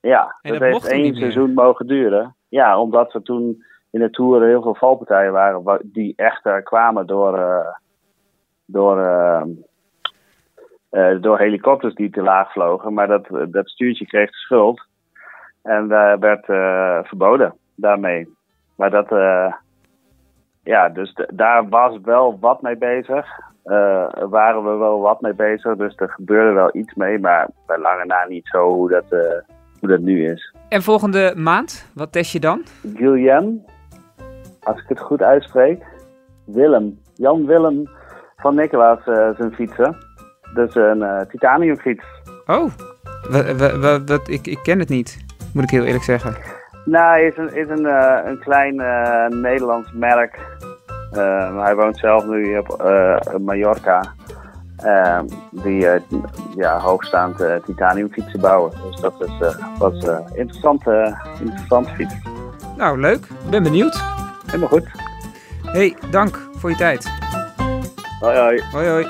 ja, En dat, dat heeft één meer. seizoen mogen duren. Ja, omdat er toen in de Tour heel veel valpartijen waren wa- die echt kwamen door, door, eh, eh, door helikopters die te laag vlogen. Maar dat, dat stuurtje kreeg de schuld en werd eh, verboden daarmee. Maar dat, eh, ja, dus daar was wel wat mee bezig. Waren we wel wat mee bezig, dus er gebeurde wel iets mee, maar bij lange na niet zo hoe dat, hoe dat nu is. En volgende maand, wat test je dan? Guillaume, als ik het goed uitspreek, Willem, Jan Willem van Nicolaas eh, zijn fietsen. Dus een eh titaniumfiets. Oh, wat, ik, ik ken het niet, moet ik heel eerlijk zeggen. Nou, hij is een, is een, eh, een klein Nederlands merk. Eh, hij woont zelf nu op Mallorca. Eh, die eh, ja, hoogstaand titaniumfietsen bouwen. Dus dat is, was een interessante, interessante fiets. Nou, leuk. Ik ben benieuwd. Helemaal goed. hey, dank voor je tijd. Hoi hoi. Hoi, hoi.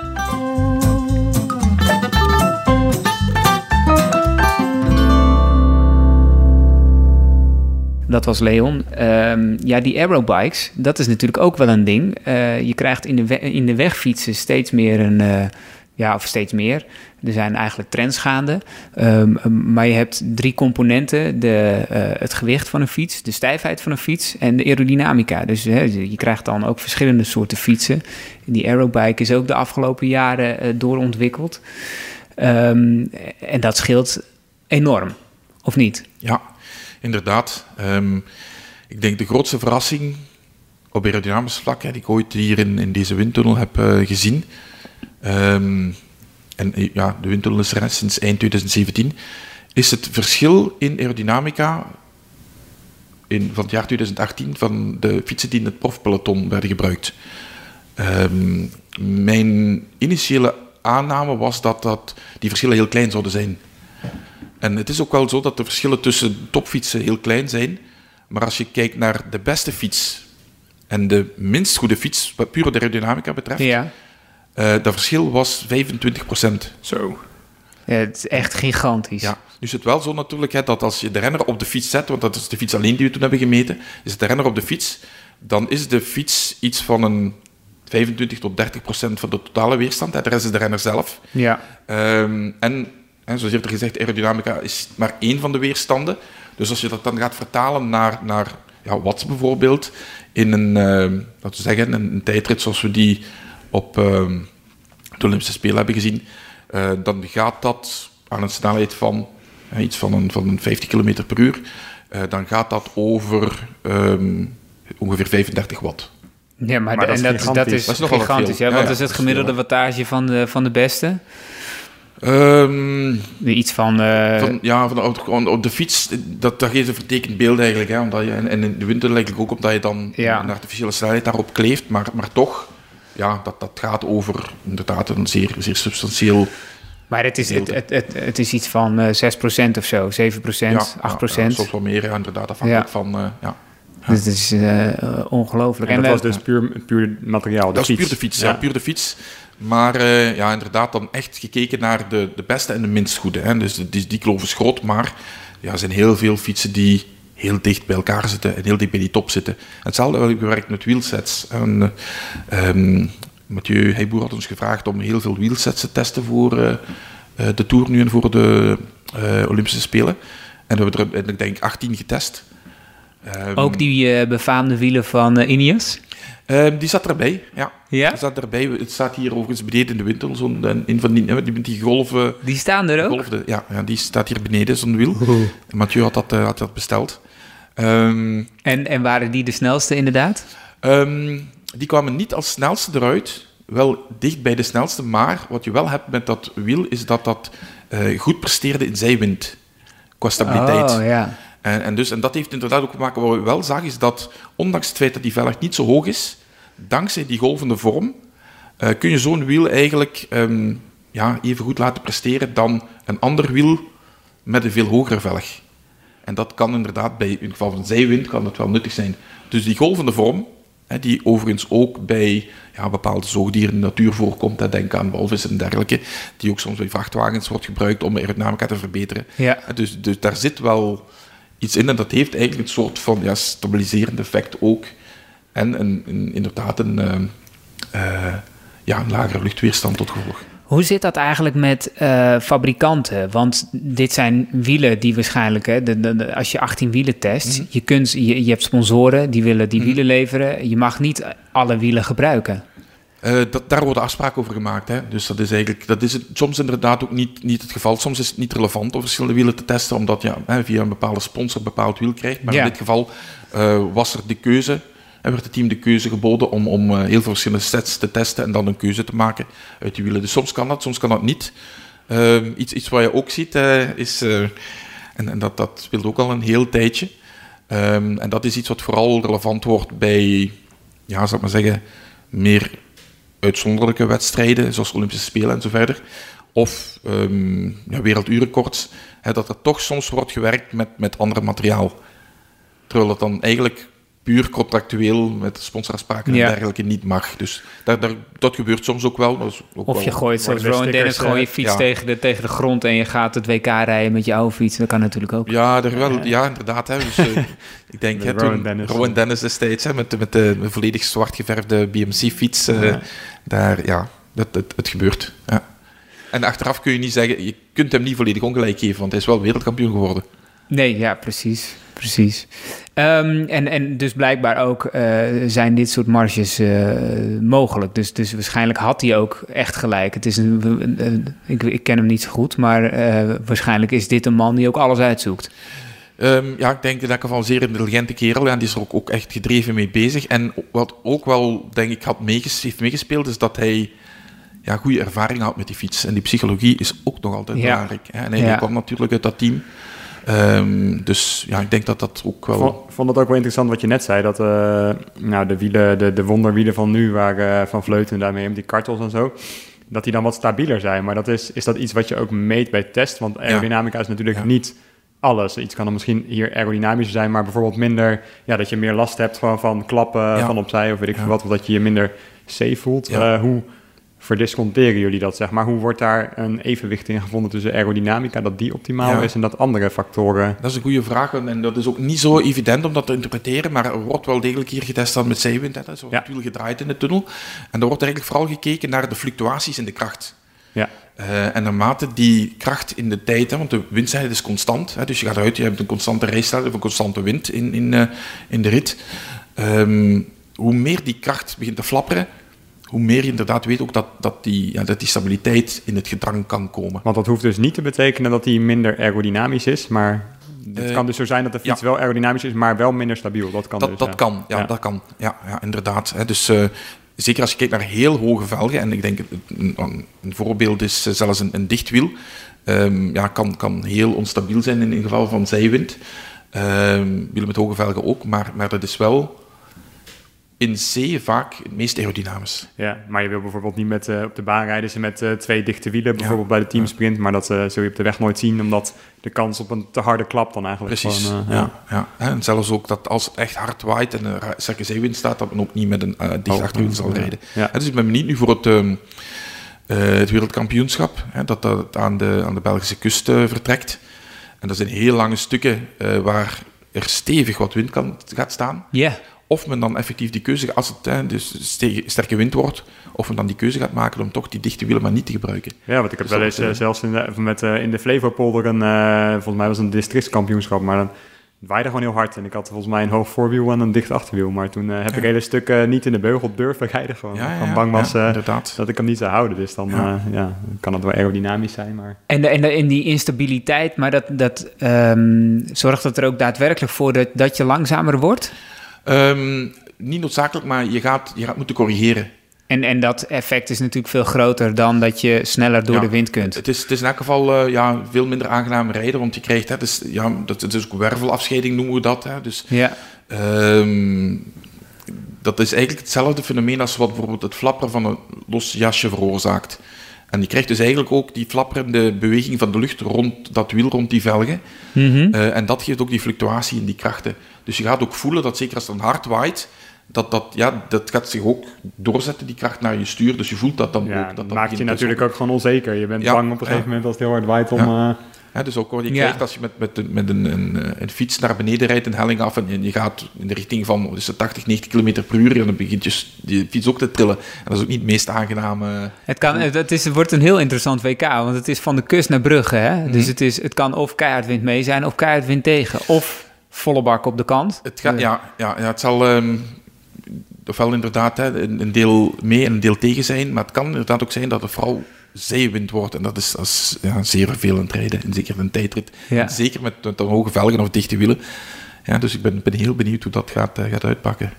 Dat was Leon. Ehm, ja, die aerobikes, dat is natuurlijk ook wel een ding. Eh, je krijgt in de, in de wegfietsen steeds meer een, eh, Ja, of steeds meer. Er zijn eigenlijk trends gaande. Um, maar je hebt drie componenten. De, uh, het gewicht van een fiets, de stijfheid van een fiets en de aerodynamica. Dus je krijgt dan ook verschillende soorten fietsen. Die aerobike is ook de afgelopen jaren uh, doorontwikkeld. Um, en dat scheelt enorm, of niet? Ja, inderdaad. Um, ik denk de grootste verrassing op aerodynamisch vlak, hè, die ik ooit hier in, in deze windtunnel heb uh, gezien. En eh, ja, de windtunnel is er sinds eind 2017. Is het verschil in aerodynamica in, van het jaar 2018 van de fietsen die in het profpeloton werden gebruikt. Um, mijn initiële aanname was dat, dat die verschillen heel klein zouden zijn. En het is ook wel zo dat de verschillen tussen topfietsen heel klein zijn. Maar als je kijkt naar de beste fiets en de minst goede fiets, wat puur de aerodynamica betreft, ja. Uh, dat verschil was 25%. Zo. Ja, het is echt gigantisch. Ja. Nu is het wel zo natuurlijk hè, dat als je de renner op de fiets zet, want dat is de fiets alleen die we toen hebben gemeten, is de renner op de fiets, dan is de fiets iets van een 25 tot 30 procent van de totale weerstand. De rest is de renner zelf. Ja. Um, en, en zoals eerder gezegd, aerodynamica is maar één van de weerstanden. Dus als je dat dan gaat vertalen naar, naar ja, watts bijvoorbeeld, in een, uh, laten we zeggen, een, een, tijdrit zoals we die op uh, de Olympische Spelen hebben gezien, uh, dan gaat dat aan een snelheid van iets van een, van een 50 km per uur, dan gaat dat over um, ongeveer 35 watt. Ja, maar, maar dat, en dat, is, dat is, dat is gigantisch. Ja, wat ja, is het gemiddelde veel, wattage van de, van de beste? Um, Iets van, uh... van... Ja, van de, auto, op de fiets, dat, dat geeft een vertekend beeld eigenlijk. Hè, omdat je, en, en in de winter eigenlijk ook omdat je dan ja. een artificiële snelheid daarop kleeft. Maar, maar toch, ja, dat, dat gaat over inderdaad een zeer, zeer substantieel... Maar het is, het, het, het, het is iets van uh, 6% of zo, 7%, 8%. Ja, soms wel meer, ja, inderdaad, afhankelijk van... Uh, ja. Dus het is uh, ongelooflijk. En, en dat was dus puur, puur materiaal, de Dat fiets. is puur de fiets, ja. ja puur de fiets. Maar uh, ja, inderdaad, dan echt gekeken naar de, de beste en de minst goede. Hè. Dus die, die kloof is groot, maar ja, er zijn heel veel fietsen die heel dicht bij elkaar zitten en heel dicht bij die top zitten. Hetzelfde heb ik gewerkt met wheelsets. En, um, Mathieu Heijboer had ons gevraagd om heel veel wheelsets te testen voor uh, de Tour nu en voor de uh, Olympische Spelen. En we hebben er, ik denk, 18 getest. Um, Ook die uh, befaamde wielen van Ineos? Um, die zat erbij, ja. ja? Die zat erbij. Het staat hier overigens beneden in de winter. Zo'n, een van die, die, die golven... Die staan er ook? Golfde, ja, ja, die staat hier beneden, zo'n wiel. Oeh. Mathieu had dat, had dat besteld. Um, en, en waren die de snelste inderdaad? Um, die kwamen niet als snelste eruit. Wel dicht bij de snelste, maar wat je wel hebt met dat wiel is dat dat uh, goed presteerde in zijwind. Qua stabiliteit. Oh, ja. En, en, dus, en dat heeft inderdaad ook te maken, wat we wel zagen, is dat ondanks het feit dat die velg niet zo hoog is, dankzij die golvende vorm, uh, kun je zo'n wiel eigenlijk um, ja, even goed laten presteren dan een ander wiel met een veel hogere velg. En dat kan inderdaad, bij, in het geval van zijwind, kan dat wel nuttig zijn. Dus die golvende vorm, hè, die overigens ook bij ja, bepaalde zoogdieren in de natuur voorkomt, hè, denk aan walvissen en dergelijke, die ook soms bij vrachtwagens wordt gebruikt om aerodynamica te verbeteren. Ja. Dus, dus daar zit wel iets in en dat heeft eigenlijk een soort van ja, stabiliserend effect ook. En een, een, inderdaad een, uh, uh, ja, een lagere luchtweerstand tot gevolg. Hoe zit dat eigenlijk met uh, fabrikanten? Want dit zijn wielen die waarschijnlijk, hè, de, de, de, als je 18 wielen test, mm. je, kunt, je, je hebt sponsoren die willen die mm. wielen leveren. Je mag niet alle wielen gebruiken. Uh, dat, daar worden afspraken over gemaakt. Hè. Dus dat is eigenlijk, dat is het, soms inderdaad ook niet, niet het geval. Soms is het niet relevant om verschillende wielen te testen, omdat je ja, via een bepaalde sponsor een bepaald wiel krijgt. Maar ja. in dit geval uh, was er de keuze, en werd het team de keuze geboden om, om uh, heel veel verschillende sets te testen en dan een keuze te maken uit die wielen. Dus soms kan dat, soms kan dat niet. iets, iets wat je ook ziet is, en, en dat, dat speelt ook al een heel tijdje, um, en dat is iets wat vooral relevant wordt bij, ja, zal maar zeggen, meer uitzonderlijke wedstrijden, zoals Olympische Spelen en zo verder, of um, ja, werelduurrecords, hè, dat er toch soms wordt gewerkt met, met ander materiaal. Terwijl het dan eigenlijk puur contractueel met sponsorafspraken Ja. en dergelijke niet mag. Dus daar, daar, dat gebeurt soms ook wel. Dat ook Of wel- je gooit, zoals Rowan Dennis, gewoon je eh, fiets ja. tegen, de, tegen de grond en je gaat het WK rijden met je oude fiets. Dat kan natuurlijk ook. Ja, er wel, ja, inderdaad. Hè. Dus, eh, <laughs> ik denk, De hè, Rowan toen Dennis. Rowan Dennis destijds, hè, met, de- met de volledig zwart geverfde BMC-fiets, eh, daar, ja, dat, het, het gebeurt. Ja. En achteraf kun je niet zeggen, je kunt hem niet volledig ongelijk geven, want hij is wel wereldkampioen geworden. Nee, ja, precies. Precies. Ehm, en, en dus blijkbaar ook uh, zijn dit soort marges uh, mogelijk. Dus, dus waarschijnlijk had hij ook echt gelijk. Het is een, ik, ik ken hem niet zo goed, maar uh, waarschijnlijk is dit een man die ook alles uitzoekt. Um, ja, ik denk dat ik van een zeer intelligente kerel. En die is er ook, ook echt gedreven mee bezig. En wat ook wel, denk ik, had meeges heeft meegespeeld, is dat hij ja, goede ervaring had met die fiets. En die psychologie is ook nog altijd ja. belangrijk. Hè? En hij ja. kwam natuurlijk uit dat team. Um, dus ja, ik denk dat dat ook wel... Ik vond, het ook wel interessant wat je net zei, dat uh, nou, de, wielen, de, de wonderwielen van nu, waar uh, Van Vleuten daarmee om die kartels en zo, dat die dan wat stabieler zijn. Maar dat is, is dat iets wat je ook meet bij test? Want aerodynamica is natuurlijk ja. niet alles. Iets kan dan misschien hier aerodynamischer zijn, maar bijvoorbeeld minder, ja, dat je meer last hebt van, van klappen ja. van opzij of weet ik veel wat, of dat je je minder safe voelt. Uh, hoe verdisconteren jullie dat, zeg maar? Hoe wordt daar een evenwicht in gevonden tussen aerodynamica, dat die optimaal is, en dat andere factoren? Dat is een goede vraag en dat is ook niet zo evident om dat te interpreteren, maar er wordt wel degelijk hier getest dan met zijwind, hè. dat is ja. natuurlijk gedraaid in de tunnel. En er wordt eigenlijk vooral gekeken naar de fluctuaties in de kracht. Ja. Uh, en naarmate die kracht in de tijd, hè, want de windzijde is constant, hè, dus je gaat uit, je hebt een constante rijstijl of een constante wind in, in, uh, in de rit. Um, hoe meer die kracht begint te flapperen, hoe meer je inderdaad weet ook dat, dat, die, ja, dat die stabiliteit in het gedrang kan komen. Want dat hoeft dus niet te betekenen dat die minder aerodynamisch is, maar het uh, kan dus zo zijn dat de fiets ja. wel aerodynamisch is, maar wel minder stabiel. Dat kan dat, dus, dat ja. kan, ja, dat kan. Ja, ja inderdaad. Hè. Dus uh, zeker als je kijkt naar heel hoge velgen, en ik denk een, een, voorbeeld is zelfs een, een dichtwiel, um, ja, kan, kan heel onstabiel zijn in, in geval van zijwind. Um, wielen met hoge velgen ook, maar, maar dat is wel in zee vaak het meest aerodynamisch. Ja, maar je wil bijvoorbeeld niet met, uh, op de baan rijden ze met uh, twee dichte wielen, bijvoorbeeld ja, bij de teamsprint, ja. maar dat uh, zul je op de weg nooit zien, omdat de kans op een te harde klap dan eigenlijk Precies, gewoon, ja. ja. En zelfs ook dat als het echt hard waait en er sterke zeewind staat, dat men ook niet met een dicht oh, achterwiel zal rijden. Ja. dus ik ben benieuwd nu voor het, um, het wereldkampioenschap, dat dat aan de, aan de Belgische kust vertrekt. En dat zijn heel lange stukken waar er stevig wat wind kan, gaat staan. Ja. Yeah of men dan effectief die keuze, als het hè, dus sterke wind wordt, of men dan die keuze gaat maken om toch die dichte wielen maar niet te gebruiken. Ja, want ik heb dus wel eens uh, zelfs in de, met, uh, in de Flevopolder een, uh, volgens mij was het een districtskampioenschap, maar dan waaide gewoon heel hard. En ik had volgens mij een hoog voorwiel en een dicht achterwiel. Maar toen heb ja. ik hele stukken niet in de beugel durven rijden. Gewoon, ja, bang was dat ik hem niet zou houden. Dus dan ja. kan het wel aerodynamisch zijn. Maar... En, de, en, de, en die instabiliteit, maar dat, dat um, zorgt dat er ook daadwerkelijk voor dat, dat je langzamer wordt? Um, niet noodzakelijk, maar je gaat, je gaat moeten corrigeren. En, en dat effect is natuurlijk veel groter dan dat je sneller door ja, de wind kunt. Het is, het is in elk geval uh, ja, veel minder aangenaam rijden, want je krijgt, hè, dus, ja, dat, het is ook wervelafscheiding noemen we dat. Hè, dus, ja. Um, dat is eigenlijk hetzelfde fenomeen als wat bijvoorbeeld het flapperen van een los jasje veroorzaakt. En je krijgt dus eigenlijk ook die flapperende beweging van de lucht rond dat wiel, rond die velgen. Mm -hmm. uh, en dat geeft ook die fluctuatie in die krachten. Dus je gaat ook voelen dat zeker als het dan hard waait, dat, dat, ja, dat gaat zich ook doorzetten, die kracht naar je stuur. Dus je voelt dat dan ja, ook. Dat, dat maakt je natuurlijk ook gewoon onzeker. Je bent ja, bang op een gegeven moment als het heel hard waait om... Uh... Ja, dus ook wat je krijgt als je met, met, met een, een, een, fiets naar beneden rijdt, een helling af en je gaat in de richting van dus 80, 90 km per uur, en dan begint je die fiets ook te trillen. En dat is ook niet het meest aangename. Het, kan, het, is, het wordt een heel interessant WK, want het is van de kust naar Brugge. Hè? Mm -hmm. Dus het, is, het kan of keihard wind mee zijn of keihard wind tegen. Of volle bak op de kant. Het gaat, ja, ja, ja, het zal um, ofwel inderdaad hè, een, deel mee en een deel tegen zijn, maar het kan inderdaad ook zijn dat het vooral zeewind wordt. En dat is, dat is ja, zeer vervelend rijden, en zeker een tijdrit. Ja. Zeker met, met hoge velgen of dichte wielen. Ja, dus ik ben, ben heel benieuwd hoe dat gaat, uh, gaat uitpakken.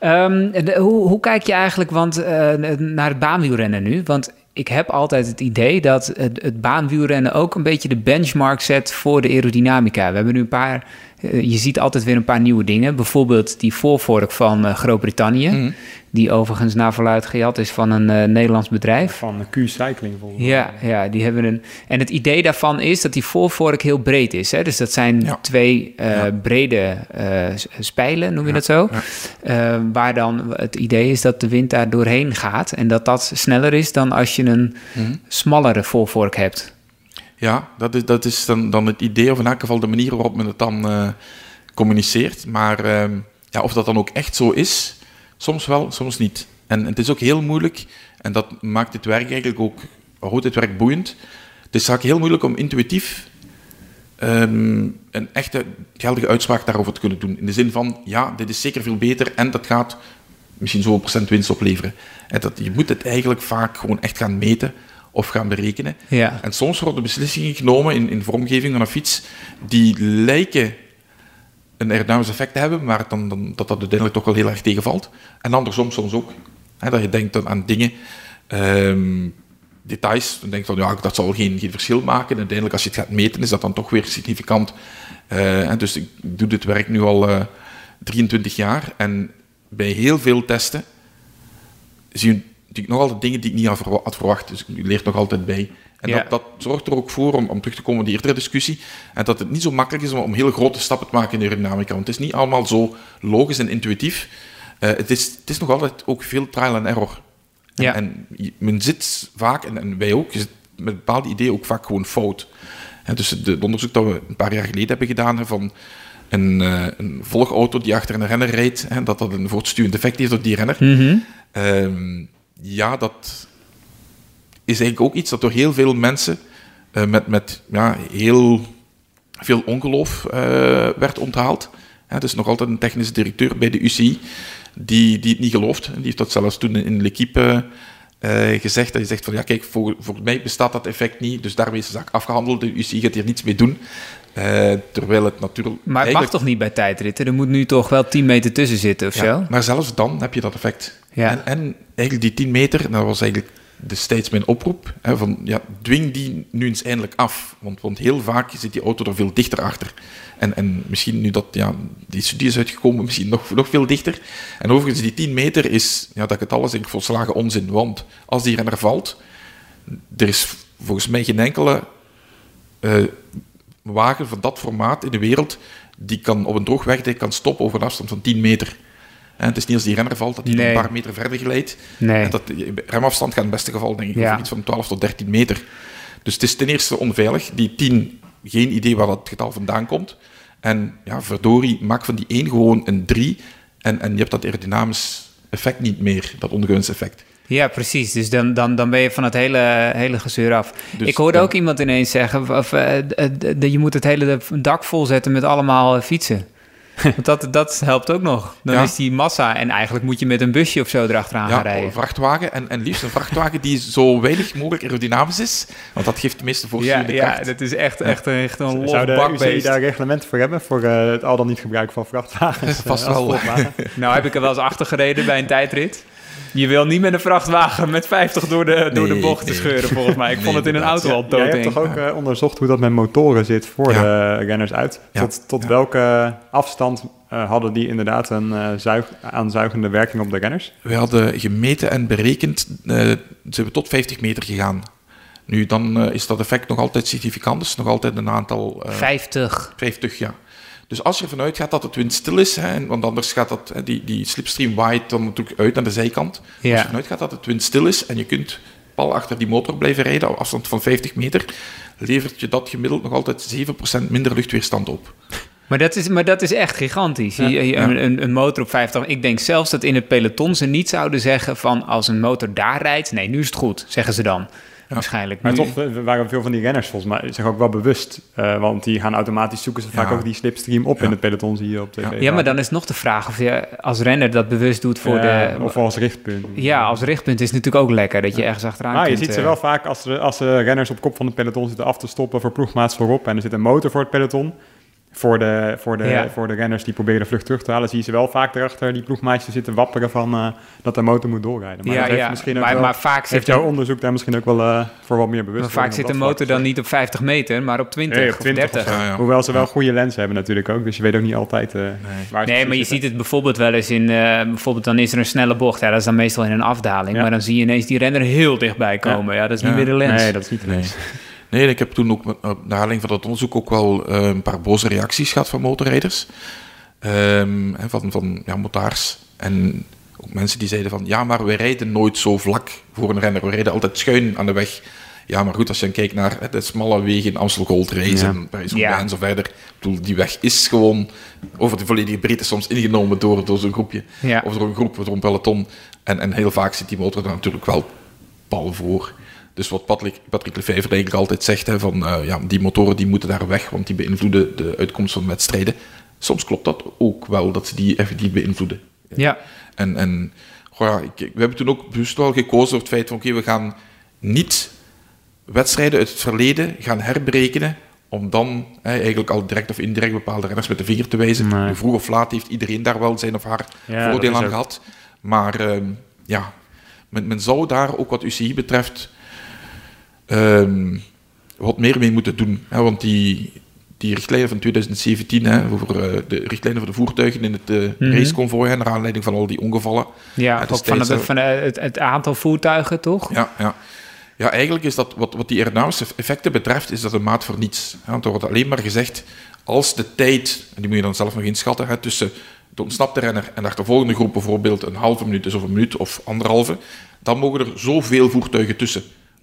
Um, de, hoe, hoe, kijk je eigenlijk want, uh, naar het baanwielrennen nu? Want ik heb altijd het idee dat het, het baanwielrennen ook een beetje de benchmark zet voor de aerodynamica. We hebben nu een paar, je ziet altijd weer een paar nieuwe dingen. Bijvoorbeeld die voorvork van uh, Groot-Brittannië, mm. die overigens naar verluid gejat is van een uh, Nederlands bedrijf. Van Q-Cycling volgens mij. Ja, ja, die hebben een. En het idee daarvan is dat die voorvork heel breed is. Hè? Dus dat zijn ja. twee ja. brede spijlen, noem je dat zo. waar dan het idee is dat de wind daar doorheen gaat en dat dat sneller is dan als je een mm. smallere voorvork hebt. Ja, dat is, dat is dan, dan het idee, of in elk geval de manier waarop men het dan uh, communiceert. Maar uh, ja, of dat dan ook echt zo is, soms wel, soms niet. En het is ook heel moeilijk, en dat maakt het werk eigenlijk ook dit werk boeiend? Het is vaak heel moeilijk om intuïtief ehm, een echte geldige uitspraak daarover te kunnen doen. In de zin van, ja, dit is zeker veel beter en dat gaat misschien zoveel procent winst opleveren. En dat, je moet het eigenlijk vaak gewoon echt gaan meten of gaan berekenen. Ja. En soms worden beslissingen genomen in, in vormgeving van een fiets die lijken een aerodynamisch effect te hebben, maar dan, dan, dat dat uiteindelijk toch wel heel erg tegenvalt. En andersom soms ook. Hè, dat je denkt dan aan dingen, ehm, details, dan denk je van ja, dat zal geen, geen verschil maken. En uiteindelijk als je het gaat meten, is dat dan toch weer significant. Eh, dus ik doe dit werk nu al eh 23 jaar en bij heel veel testen zie je nog altijd dingen die ik niet had verwa- had verwacht. Dus je leert nog altijd bij. En Ja. dat, dat zorgt er ook voor, om, om terug te komen op die eerdere discussie, en dat het niet zo makkelijk is om, om heel grote stappen te maken in de aerodynamica. Want het is niet allemaal zo logisch en intuïtief. Eh, het, is, het is nog altijd ook veel trial and error. En, Ja. en je- men zit vaak, en, en wij ook, je zit met bepaalde ideeën ook vaak gewoon fout. Hè, dus het, onderzoek dat we een paar jaar geleden hebben gedaan, van een, eh, een volgauto die achter een renner rijdt, hè, dat dat een voortstuwend effect heeft op die renner. Mhm. Ehm, ja, dat is eigenlijk ook iets dat door heel veel mensen eh, met, met ja, heel veel ongeloof eh, werd onthaald. Hè, er is nog altijd een technische directeur bij de UCI die, die het niet gelooft. Die heeft dat zelfs toen in L'Equipe eh, gezegd. Dat hij zegt van, ja kijk, voor, voor mij bestaat dat effect niet, dus daarmee is de zaak afgehandeld. De UCI gaat hier niets mee doen. Eh, terwijl het natuurlijk... Maar het mag toch niet bij tijdritten? Er moet nu toch wel 10 meter tussen zitten of ja, zo? Maar zelfs dan heb je dat effect. Ja. En, en eigenlijk die 10 meter, dat was eigenlijk destijds mijn oproep, hè, van ja, dwing die nu eens eindelijk af. Want, want heel vaak zit die auto er veel dichter achter. En, en misschien nu dat ja, die studie is uitgekomen, <laughs> misschien nog, nog veel dichter. En overigens, die 10 meter is, ja, dat ik het alles denk volslagen onzin. Want als die renner valt, er is volgens mij geen enkele eh, wagen van dat formaat in de wereld die kan op een droog wegdek kan stoppen over een afstand van 10 meter. En het is niet als die renner valt dat hij Nee. een paar meter verder glijdt. Nee. En dat, remafstand gaat in het beste geval denk ik Ja. iets van 12 tot 13 meter. Dus het is ten eerste onveilig. Die 10, geen idee waar dat getal vandaan komt. En ja, verdorie, maak van die 1 gewoon een 3. En, en je hebt dat aerodynamisch effect niet meer, dat ongewenst effect. Ja, precies. Dus dan, dan, dan ben je van het hele, hele gezeur af. Dus, ik hoorde ja. ook iemand ineens zeggen... Of, eh, d- je moet het hele dak volzetten met allemaal eh, fietsen. <laughs> Want dat, dat helpt ook nog. Dan Ja. is die massa... En eigenlijk moet je met een busje of zo erachteraan gaan Ja, rijden. een vrachtwagen. En, en liefst een vrachtwagen die zo weinig mogelijk aerodynamisch is. Want dat geeft de meeste Ja, voorstuwende ja, kracht. dat is echt, echt, een- echt een Zou los de daar reglementen voor hebben? Voor eh, het al dan niet gebruik van vrachtwagens? <laughs> Vast eh, wel. <laughs> Nou heb ik er wel eens achter gereden bij een tijdrit. Je wil niet met een vrachtwagen met 50 door de, door de Nee, bocht te nee. scheuren, volgens mij. Ik Nee, vond het in een auto al Jij hebt toch ook eh, onderzocht hoe dat met motoren zit voor Ja. de renners uit? Ja. Tot, tot Ja. welke afstand eh, hadden die inderdaad een eh, zuig, aanzuigende werking op de renners? We hadden gemeten en berekend, eh ze hebben tot 50 meter gegaan. Nu, dan is dat effect nog altijd significant, dus nog altijd een aantal... eh, 50. 50, ja. Dus als je ervan uitgaat dat het windstil is, hè, want anders gaat dat, hè, die, die slipstream waait dan natuurlijk uit naar de zijkant. Als je ervan uitgaat dat het windstil is en je kunt pal achter die motor blijven rijden op afstand van 50 meter, levert je dat gemiddeld nog altijd 7% minder luchtweerstand op. Maar dat is, maar dat is echt gigantisch. Je- ja. Een, een motor op 50. Ik denk zelfs dat in het peloton ze niet zouden zeggen van als een motor daar rijdt. Nee, nu is het goed, zeggen ze dan. Waarschijnlijk. Maar Nu- toch waren veel van die renners volgens mij zich ook wel bewust. eh, want die gaan automatisch zoeken ze vaak ook die slipstream op in het peloton, zie je op tv. Ja. Maar dan is nog de vraag of je als renner dat bewust doet voor de... Of als richtpunt. Ja, als richtpunt is het natuurlijk ook lekker dat je ergens achteraan Maar je kunt, ziet ze eh, wel vaak als, de, als renners op kop van het peloton zitten af te stoppen voor ploegmaats voorop. En er zit een motor voor het peloton. Voor de, voor, de, Ja. voor de renners die proberen de vlucht terug te halen, zie je ze wel vaak erachter die ploegmaatjes zitten wapperen van eh, dat de motor moet doorrijden. Maar Ja, heeft ja. misschien ook Maar- wel, maar vaak heeft een- jouw onderzoek daar misschien ook wel eh, voor wat meer bewust. Maar vaak zit de motor dan niet op 50 meter, maar op 20 Nee, op of 20 30. Ja, ja. Hoewel ze wel goede lenzen hebben natuurlijk ook, dus je weet ook niet altijd eh, waar ze Nee, maar je ziet het bijvoorbeeld wel eens in... eh, bijvoorbeeld dan is er een snelle bocht. Ja, dat is dan meestal in een afdaling. Ja. Maar dan zie je ineens die renner heel dichtbij komen. Ja, dat is niet meer de lens. Nee, dat is niet de Nee. lens. Nee, ik heb toen ook naar aanleiding van dat onderzoek ook wel eh, een paar boze reacties gehad van motorrijders. Ehm, hè, van van ja, motards. En ook mensen die zeiden van, ja, maar we rijden nooit zo vlak voor een renner. We rijden altijd schuin aan de weg. Ja, maar goed, als je dan kijkt naar hè, de smalle wegen in Amstel Gold Race Ja. en Parijs Ja. en zo verder. Ik bedoel, die weg is gewoon over de volledige breedte soms ingenomen door, door zo'n groepje. Ja. Of door een groep, door een peloton. En, en heel vaak zit die motor dan natuurlijk wel pal voor. Dus wat Patrick, Patrick Lefevre eigenlijk altijd zegt, hè, van eh, ja, die motoren die moeten daar weg, want die beïnvloeden de uitkomst van wedstrijden. Soms klopt dat ook wel, dat ze die effectief beïnvloeden. Ja. En, en goh, ja, ik, we hebben toen ook bewust wel gekozen voor het feit van oké, we gaan niet wedstrijden uit het verleden gaan herberekenen om dan hè, eigenlijk al direct of indirect bepaalde renners met de vinger te wijzen. Nee. Vroeg of laat heeft iedereen daar wel zijn of haar Ja, voordeel aan ook- gehad. Maar ehm, ja, men, men zou daar ook wat UCI betreft ehm, wat meer mee moeten doen. Hè, want die, die richtlijnen van 2017 hè, over eh, de richtlijnen voor de voertuigen in het raceconvooi, hè, naar aanleiding van al die ongevallen. Ja, ook van, van eh, het, het aantal voertuigen, toch? Ja, ja. ja, eigenlijk is dat wat, wat die aerodynamische effecten betreft, is dat een maat voor niets. Hè, Want er wordt alleen maar gezegd, als de tijd, en die moet je dan zelf nog inschatten, hè, tussen de ontsnapte renner en de achtervolgende groep bijvoorbeeld een halve minuut is of een minuut of anderhalve, dan mogen er zoveel voertuigen tussen.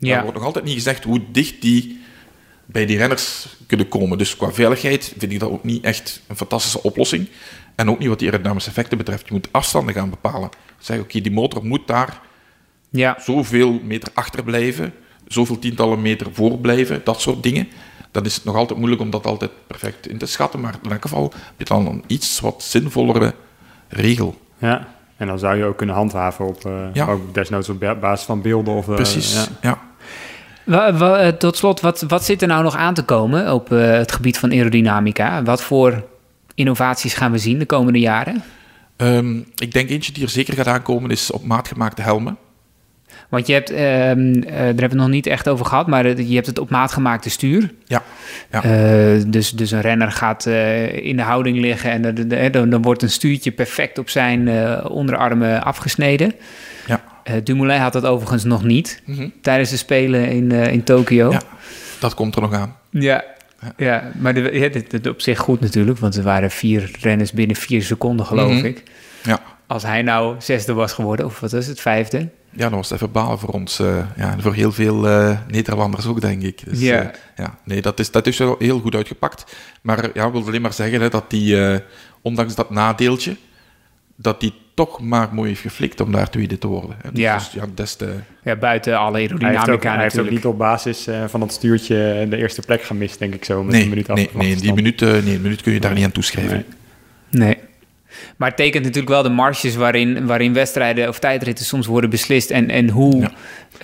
Ja. Er wordt nog altijd niet gezegd hoe dicht die bij die renners kunnen komen. Dus qua veiligheid vind ik dat ook niet echt een fantastische oplossing. En ook niet wat die aerodynamische effecten betreft. Je moet afstanden gaan bepalen. Zeg, oké, die motor moet daar Ja. zoveel meter achterblijven, zoveel tientallen meter voorblijven, dat soort dingen. Dan is het nog altijd moeilijk om dat altijd perfect in te schatten. Maar in elk geval heb je dan een iets wat zinvollere regel. Ja. En dan zou je ook kunnen handhaven op, Ja. ook desnoods op ba- basis van beelden. Of, eh, Precies, ja. ja. Eh, tot slot, wat, wat zit er nou nog aan te komen op eh, het gebied van aerodynamica? Wat voor innovaties gaan we zien de komende jaren? Ehm, ik denk eentje die er zeker gaat aankomen is op maat gemaakte helmen. Want je hebt, eh, daar hebben we het nog niet echt over gehad, maar je hebt het op maat gemaakte stuur. Ja, ja. Dus, dus een renner gaat in de houding liggen en dan, dan wordt een stuurtje perfect op zijn onderarmen afgesneden. Ja. Eh, Dumoulin had dat overigens nog niet Mhm. tijdens de Spelen in, eh, in Tokio. Ja. Dat komt er nog aan. Ja, ja maar de, ja, op zich goed natuurlijk, want er waren vier renners binnen vier seconden, geloof Mhm. ik. Ja. Als hij nou zesde was geworden, of wat is het, vijfde? Ja, dat was het even balen voor ons. eh, ja, en voor heel veel Nederlanders ook, denk ik. Dus, Ja. ja. Nee, dat is, dat is wel heel goed uitgepakt. Maar ja, ik wil alleen maar zeggen hè, dat die, ondanks dat nadeeltje, dat die toch maar mooi heeft geflikt om daar tweede te worden. Dus, Ja. dus, ja, des te... Ja, buiten alle Hij heeft, aerodynamica ook, hij heeft ook niet op basis eh, van dat stuurtje de eerste plek gemist, denk ik zo. Met Nee, een minuut nee, af- nee, die minuut, eh, nee, een minuut kun je daar niet aan toeschrijven. Nee. Nee. Maar het tekent natuurlijk wel de marges waarin, waarin wedstrijden of tijdritten soms worden beslist. En, en hoe Ja.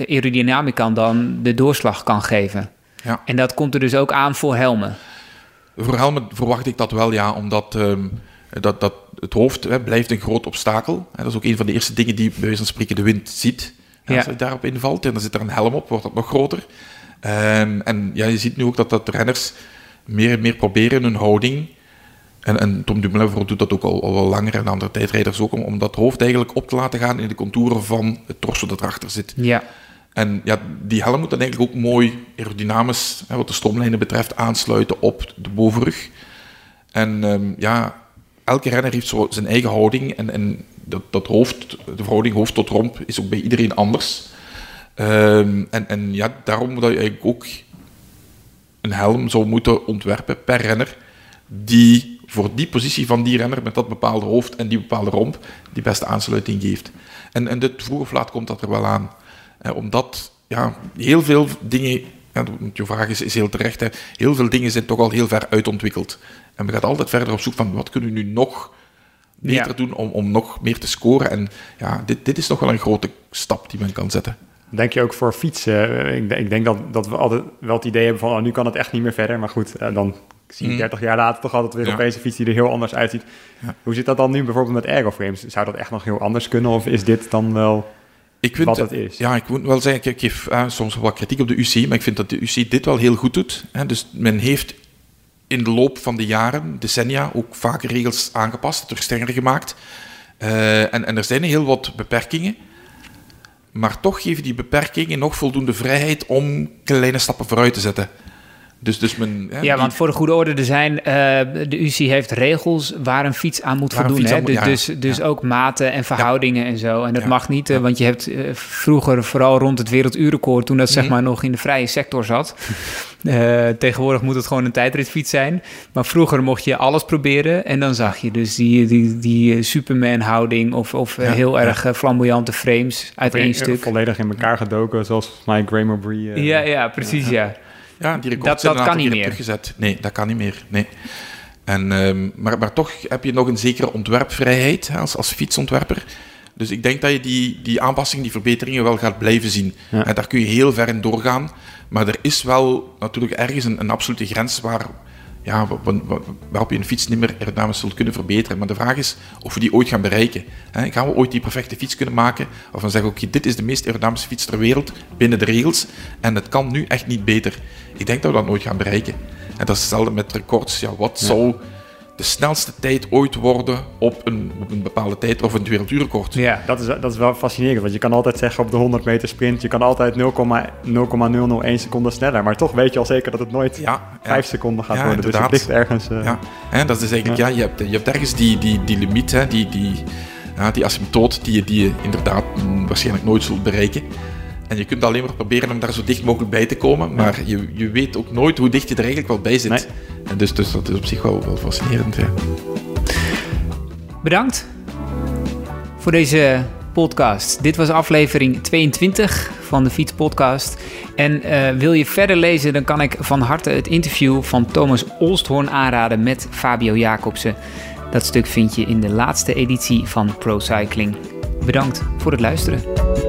aerodynamica dan de doorslag kan geven. Ja. En dat komt er dus ook aan voor helmen. Voor helmen verwacht ik dat wel, ja, omdat ehm, dat, dat het hoofd hè, blijft een groot obstakel. Hè, dat is ook een van de eerste dingen die bij wijze van spreken de wind ziet. hè. Als hij daarop invalt en dan zit er een helm op, wordt dat nog groter. Ehm, en ja, je ziet nu ook dat, dat renners meer en meer proberen hun houding. En, en Tom Dumoulin doet dat ook al, al wel langer en andere tijdrijders ook, om, om dat hoofd eigenlijk op te laten gaan in de contouren van het torso dat erachter zit. Ja, En ja, die helm moet dan eigenlijk ook mooi aerodynamisch, hè, wat de stroomlijnen betreft, aansluiten op de bovenrug. En ehm, ja, elke renner heeft zo zijn eigen houding. En, en dat, dat hoofd, de verhouding hoofd tot romp is ook bij iedereen anders. Ehm, en, en ja, daarom moet je eigenlijk ook een helm zou moeten ontwerpen per renner, die voor die positie van die renner met dat bepaalde hoofd en die bepaalde romp die beste aansluiting geeft. En, en dit vroeg of laat komt dat er wel aan. Eh, omdat ja, heel veel dingen, ja, je vraag is, is heel terecht, hè, heel veel dingen zijn toch al heel ver uitontwikkeld. En we gaan altijd verder op zoek van wat kunnen we nu nog beter Ja. doen om, om nog meer te scoren. En ja, dit, dit is nog wel een grote stap die men kan zetten. Denk je ook voor fietsen? Ik, denk- ik denk dat, dat we altijd wel het idee hebben van... Oh, nu kan het echt niet meer verder. Maar goed, eh, dan zie je Mhm. 30 jaar later toch altijd weer Ja. opeens een fiets die er heel anders uitziet. Ja. Hoe zit dat dan nu bijvoorbeeld met aeroframes? Zou dat echt nog heel anders kunnen? Of is dit dan wel Ik vind, wat het is? Ja, ik moet wel zeggen, ik, geef eh, soms wat kritiek op de UC, maar ik vind dat de UC dit wel heel goed doet. Hè. Dus men heeft in de loop van de jaren, decennia, ook vaker regels aangepast, terug strenger gemaakt. Eh, en, en er zijn heel wat beperkingen, maar toch geven die beperkingen nog voldoende vrijheid om kleine stappen vooruit te zetten. Dus, dus men, hè, Ja, die- want voor de goede orde, er zijn, eh, de UCI heeft regels waar een fiets aan moet voldoen. Hè? moet- Dus, ja, dus, dus ja. ook maten en verhoudingen en zo. En dat Ja, mag niet, eh, want je hebt eh, vroeger vooral rond het werelduurrecord, toen dat zeg Mhm. maar nog in de vrije sector zat. <laughs> Eh, tegenwoordig moet het gewoon een tijdritfiets zijn. Maar vroeger mocht je alles proberen en dan zag je dus die, die, die Superman-houding of, of Ja, heel ja. erg flamboyante frames uit één stuk. Volledig in elkaar gedoken, zoals volgens mij Graham Bree. Ja, ja, precies, ja. Ja, die Dat- records dat zijn een kan aantal niet meer. teruggezet. Nee, dat kan niet meer. Nee. En, ehm, maar, maar toch heb je nog een zekere ontwerpvrijheid hè, als, als fietsontwerper. Dus ik denk dat je die, die aanpassingen, die verbeteringen wel gaat blijven zien. Ja. En daar kun je heel ver in doorgaan. Maar er is wel natuurlijk ergens een, een absolute grens waar, ja, wa- wa- wa- waarop je een fiets niet meer aerodynamisch zult kunnen verbeteren. Maar de vraag is of we die ooit gaan bereiken. Gaan we ooit die perfecte fiets kunnen maken? Of we zeggen, oké, dit is de meest aerodynamische fiets ter wereld binnen de regels. En het kan nu echt niet beter. Ik denk dat we dat nooit gaan bereiken. En dat is hetzelfde met records. Ja, wat zou de snelste tijd ooit worden op een, op een bepaalde tijd of een werelduurrecord? Ja, Dat is, dat is wel fascinerend, want je kan altijd zeggen op de 100 meter sprint, je kan altijd 0,001 seconde sneller, maar toch weet je al zeker dat het nooit Ja, 5 ja. seconden gaat Ja, worden. Dus het inderdaad. ligt ergens... eh, Ja, hè, dat is eigenlijk, ja. je, hebt, je hebt ergens die, die, die limiet, hè, die, die, ja, die asymptoot, die, je- die je inderdaad mm, waarschijnlijk nooit zult bereiken. En je kunt alleen maar proberen om daar zo dicht mogelijk bij te komen, maar je, je weet ook nooit hoe dicht je er eigenlijk wel bij zit. Nee. En dus, dus dat is op zich wel, wel fascinerend. Ja. Bedankt voor deze podcast. Dit was aflevering 22 van de Fiets Podcast. En eh, wil je verder lezen, dan kan ik van harte het interview van Thomas Olsthoorn aanraden met Fabio Jacobsen. Dat stuk vind je in de laatste editie van Pro Cycling. Bedankt voor het luisteren.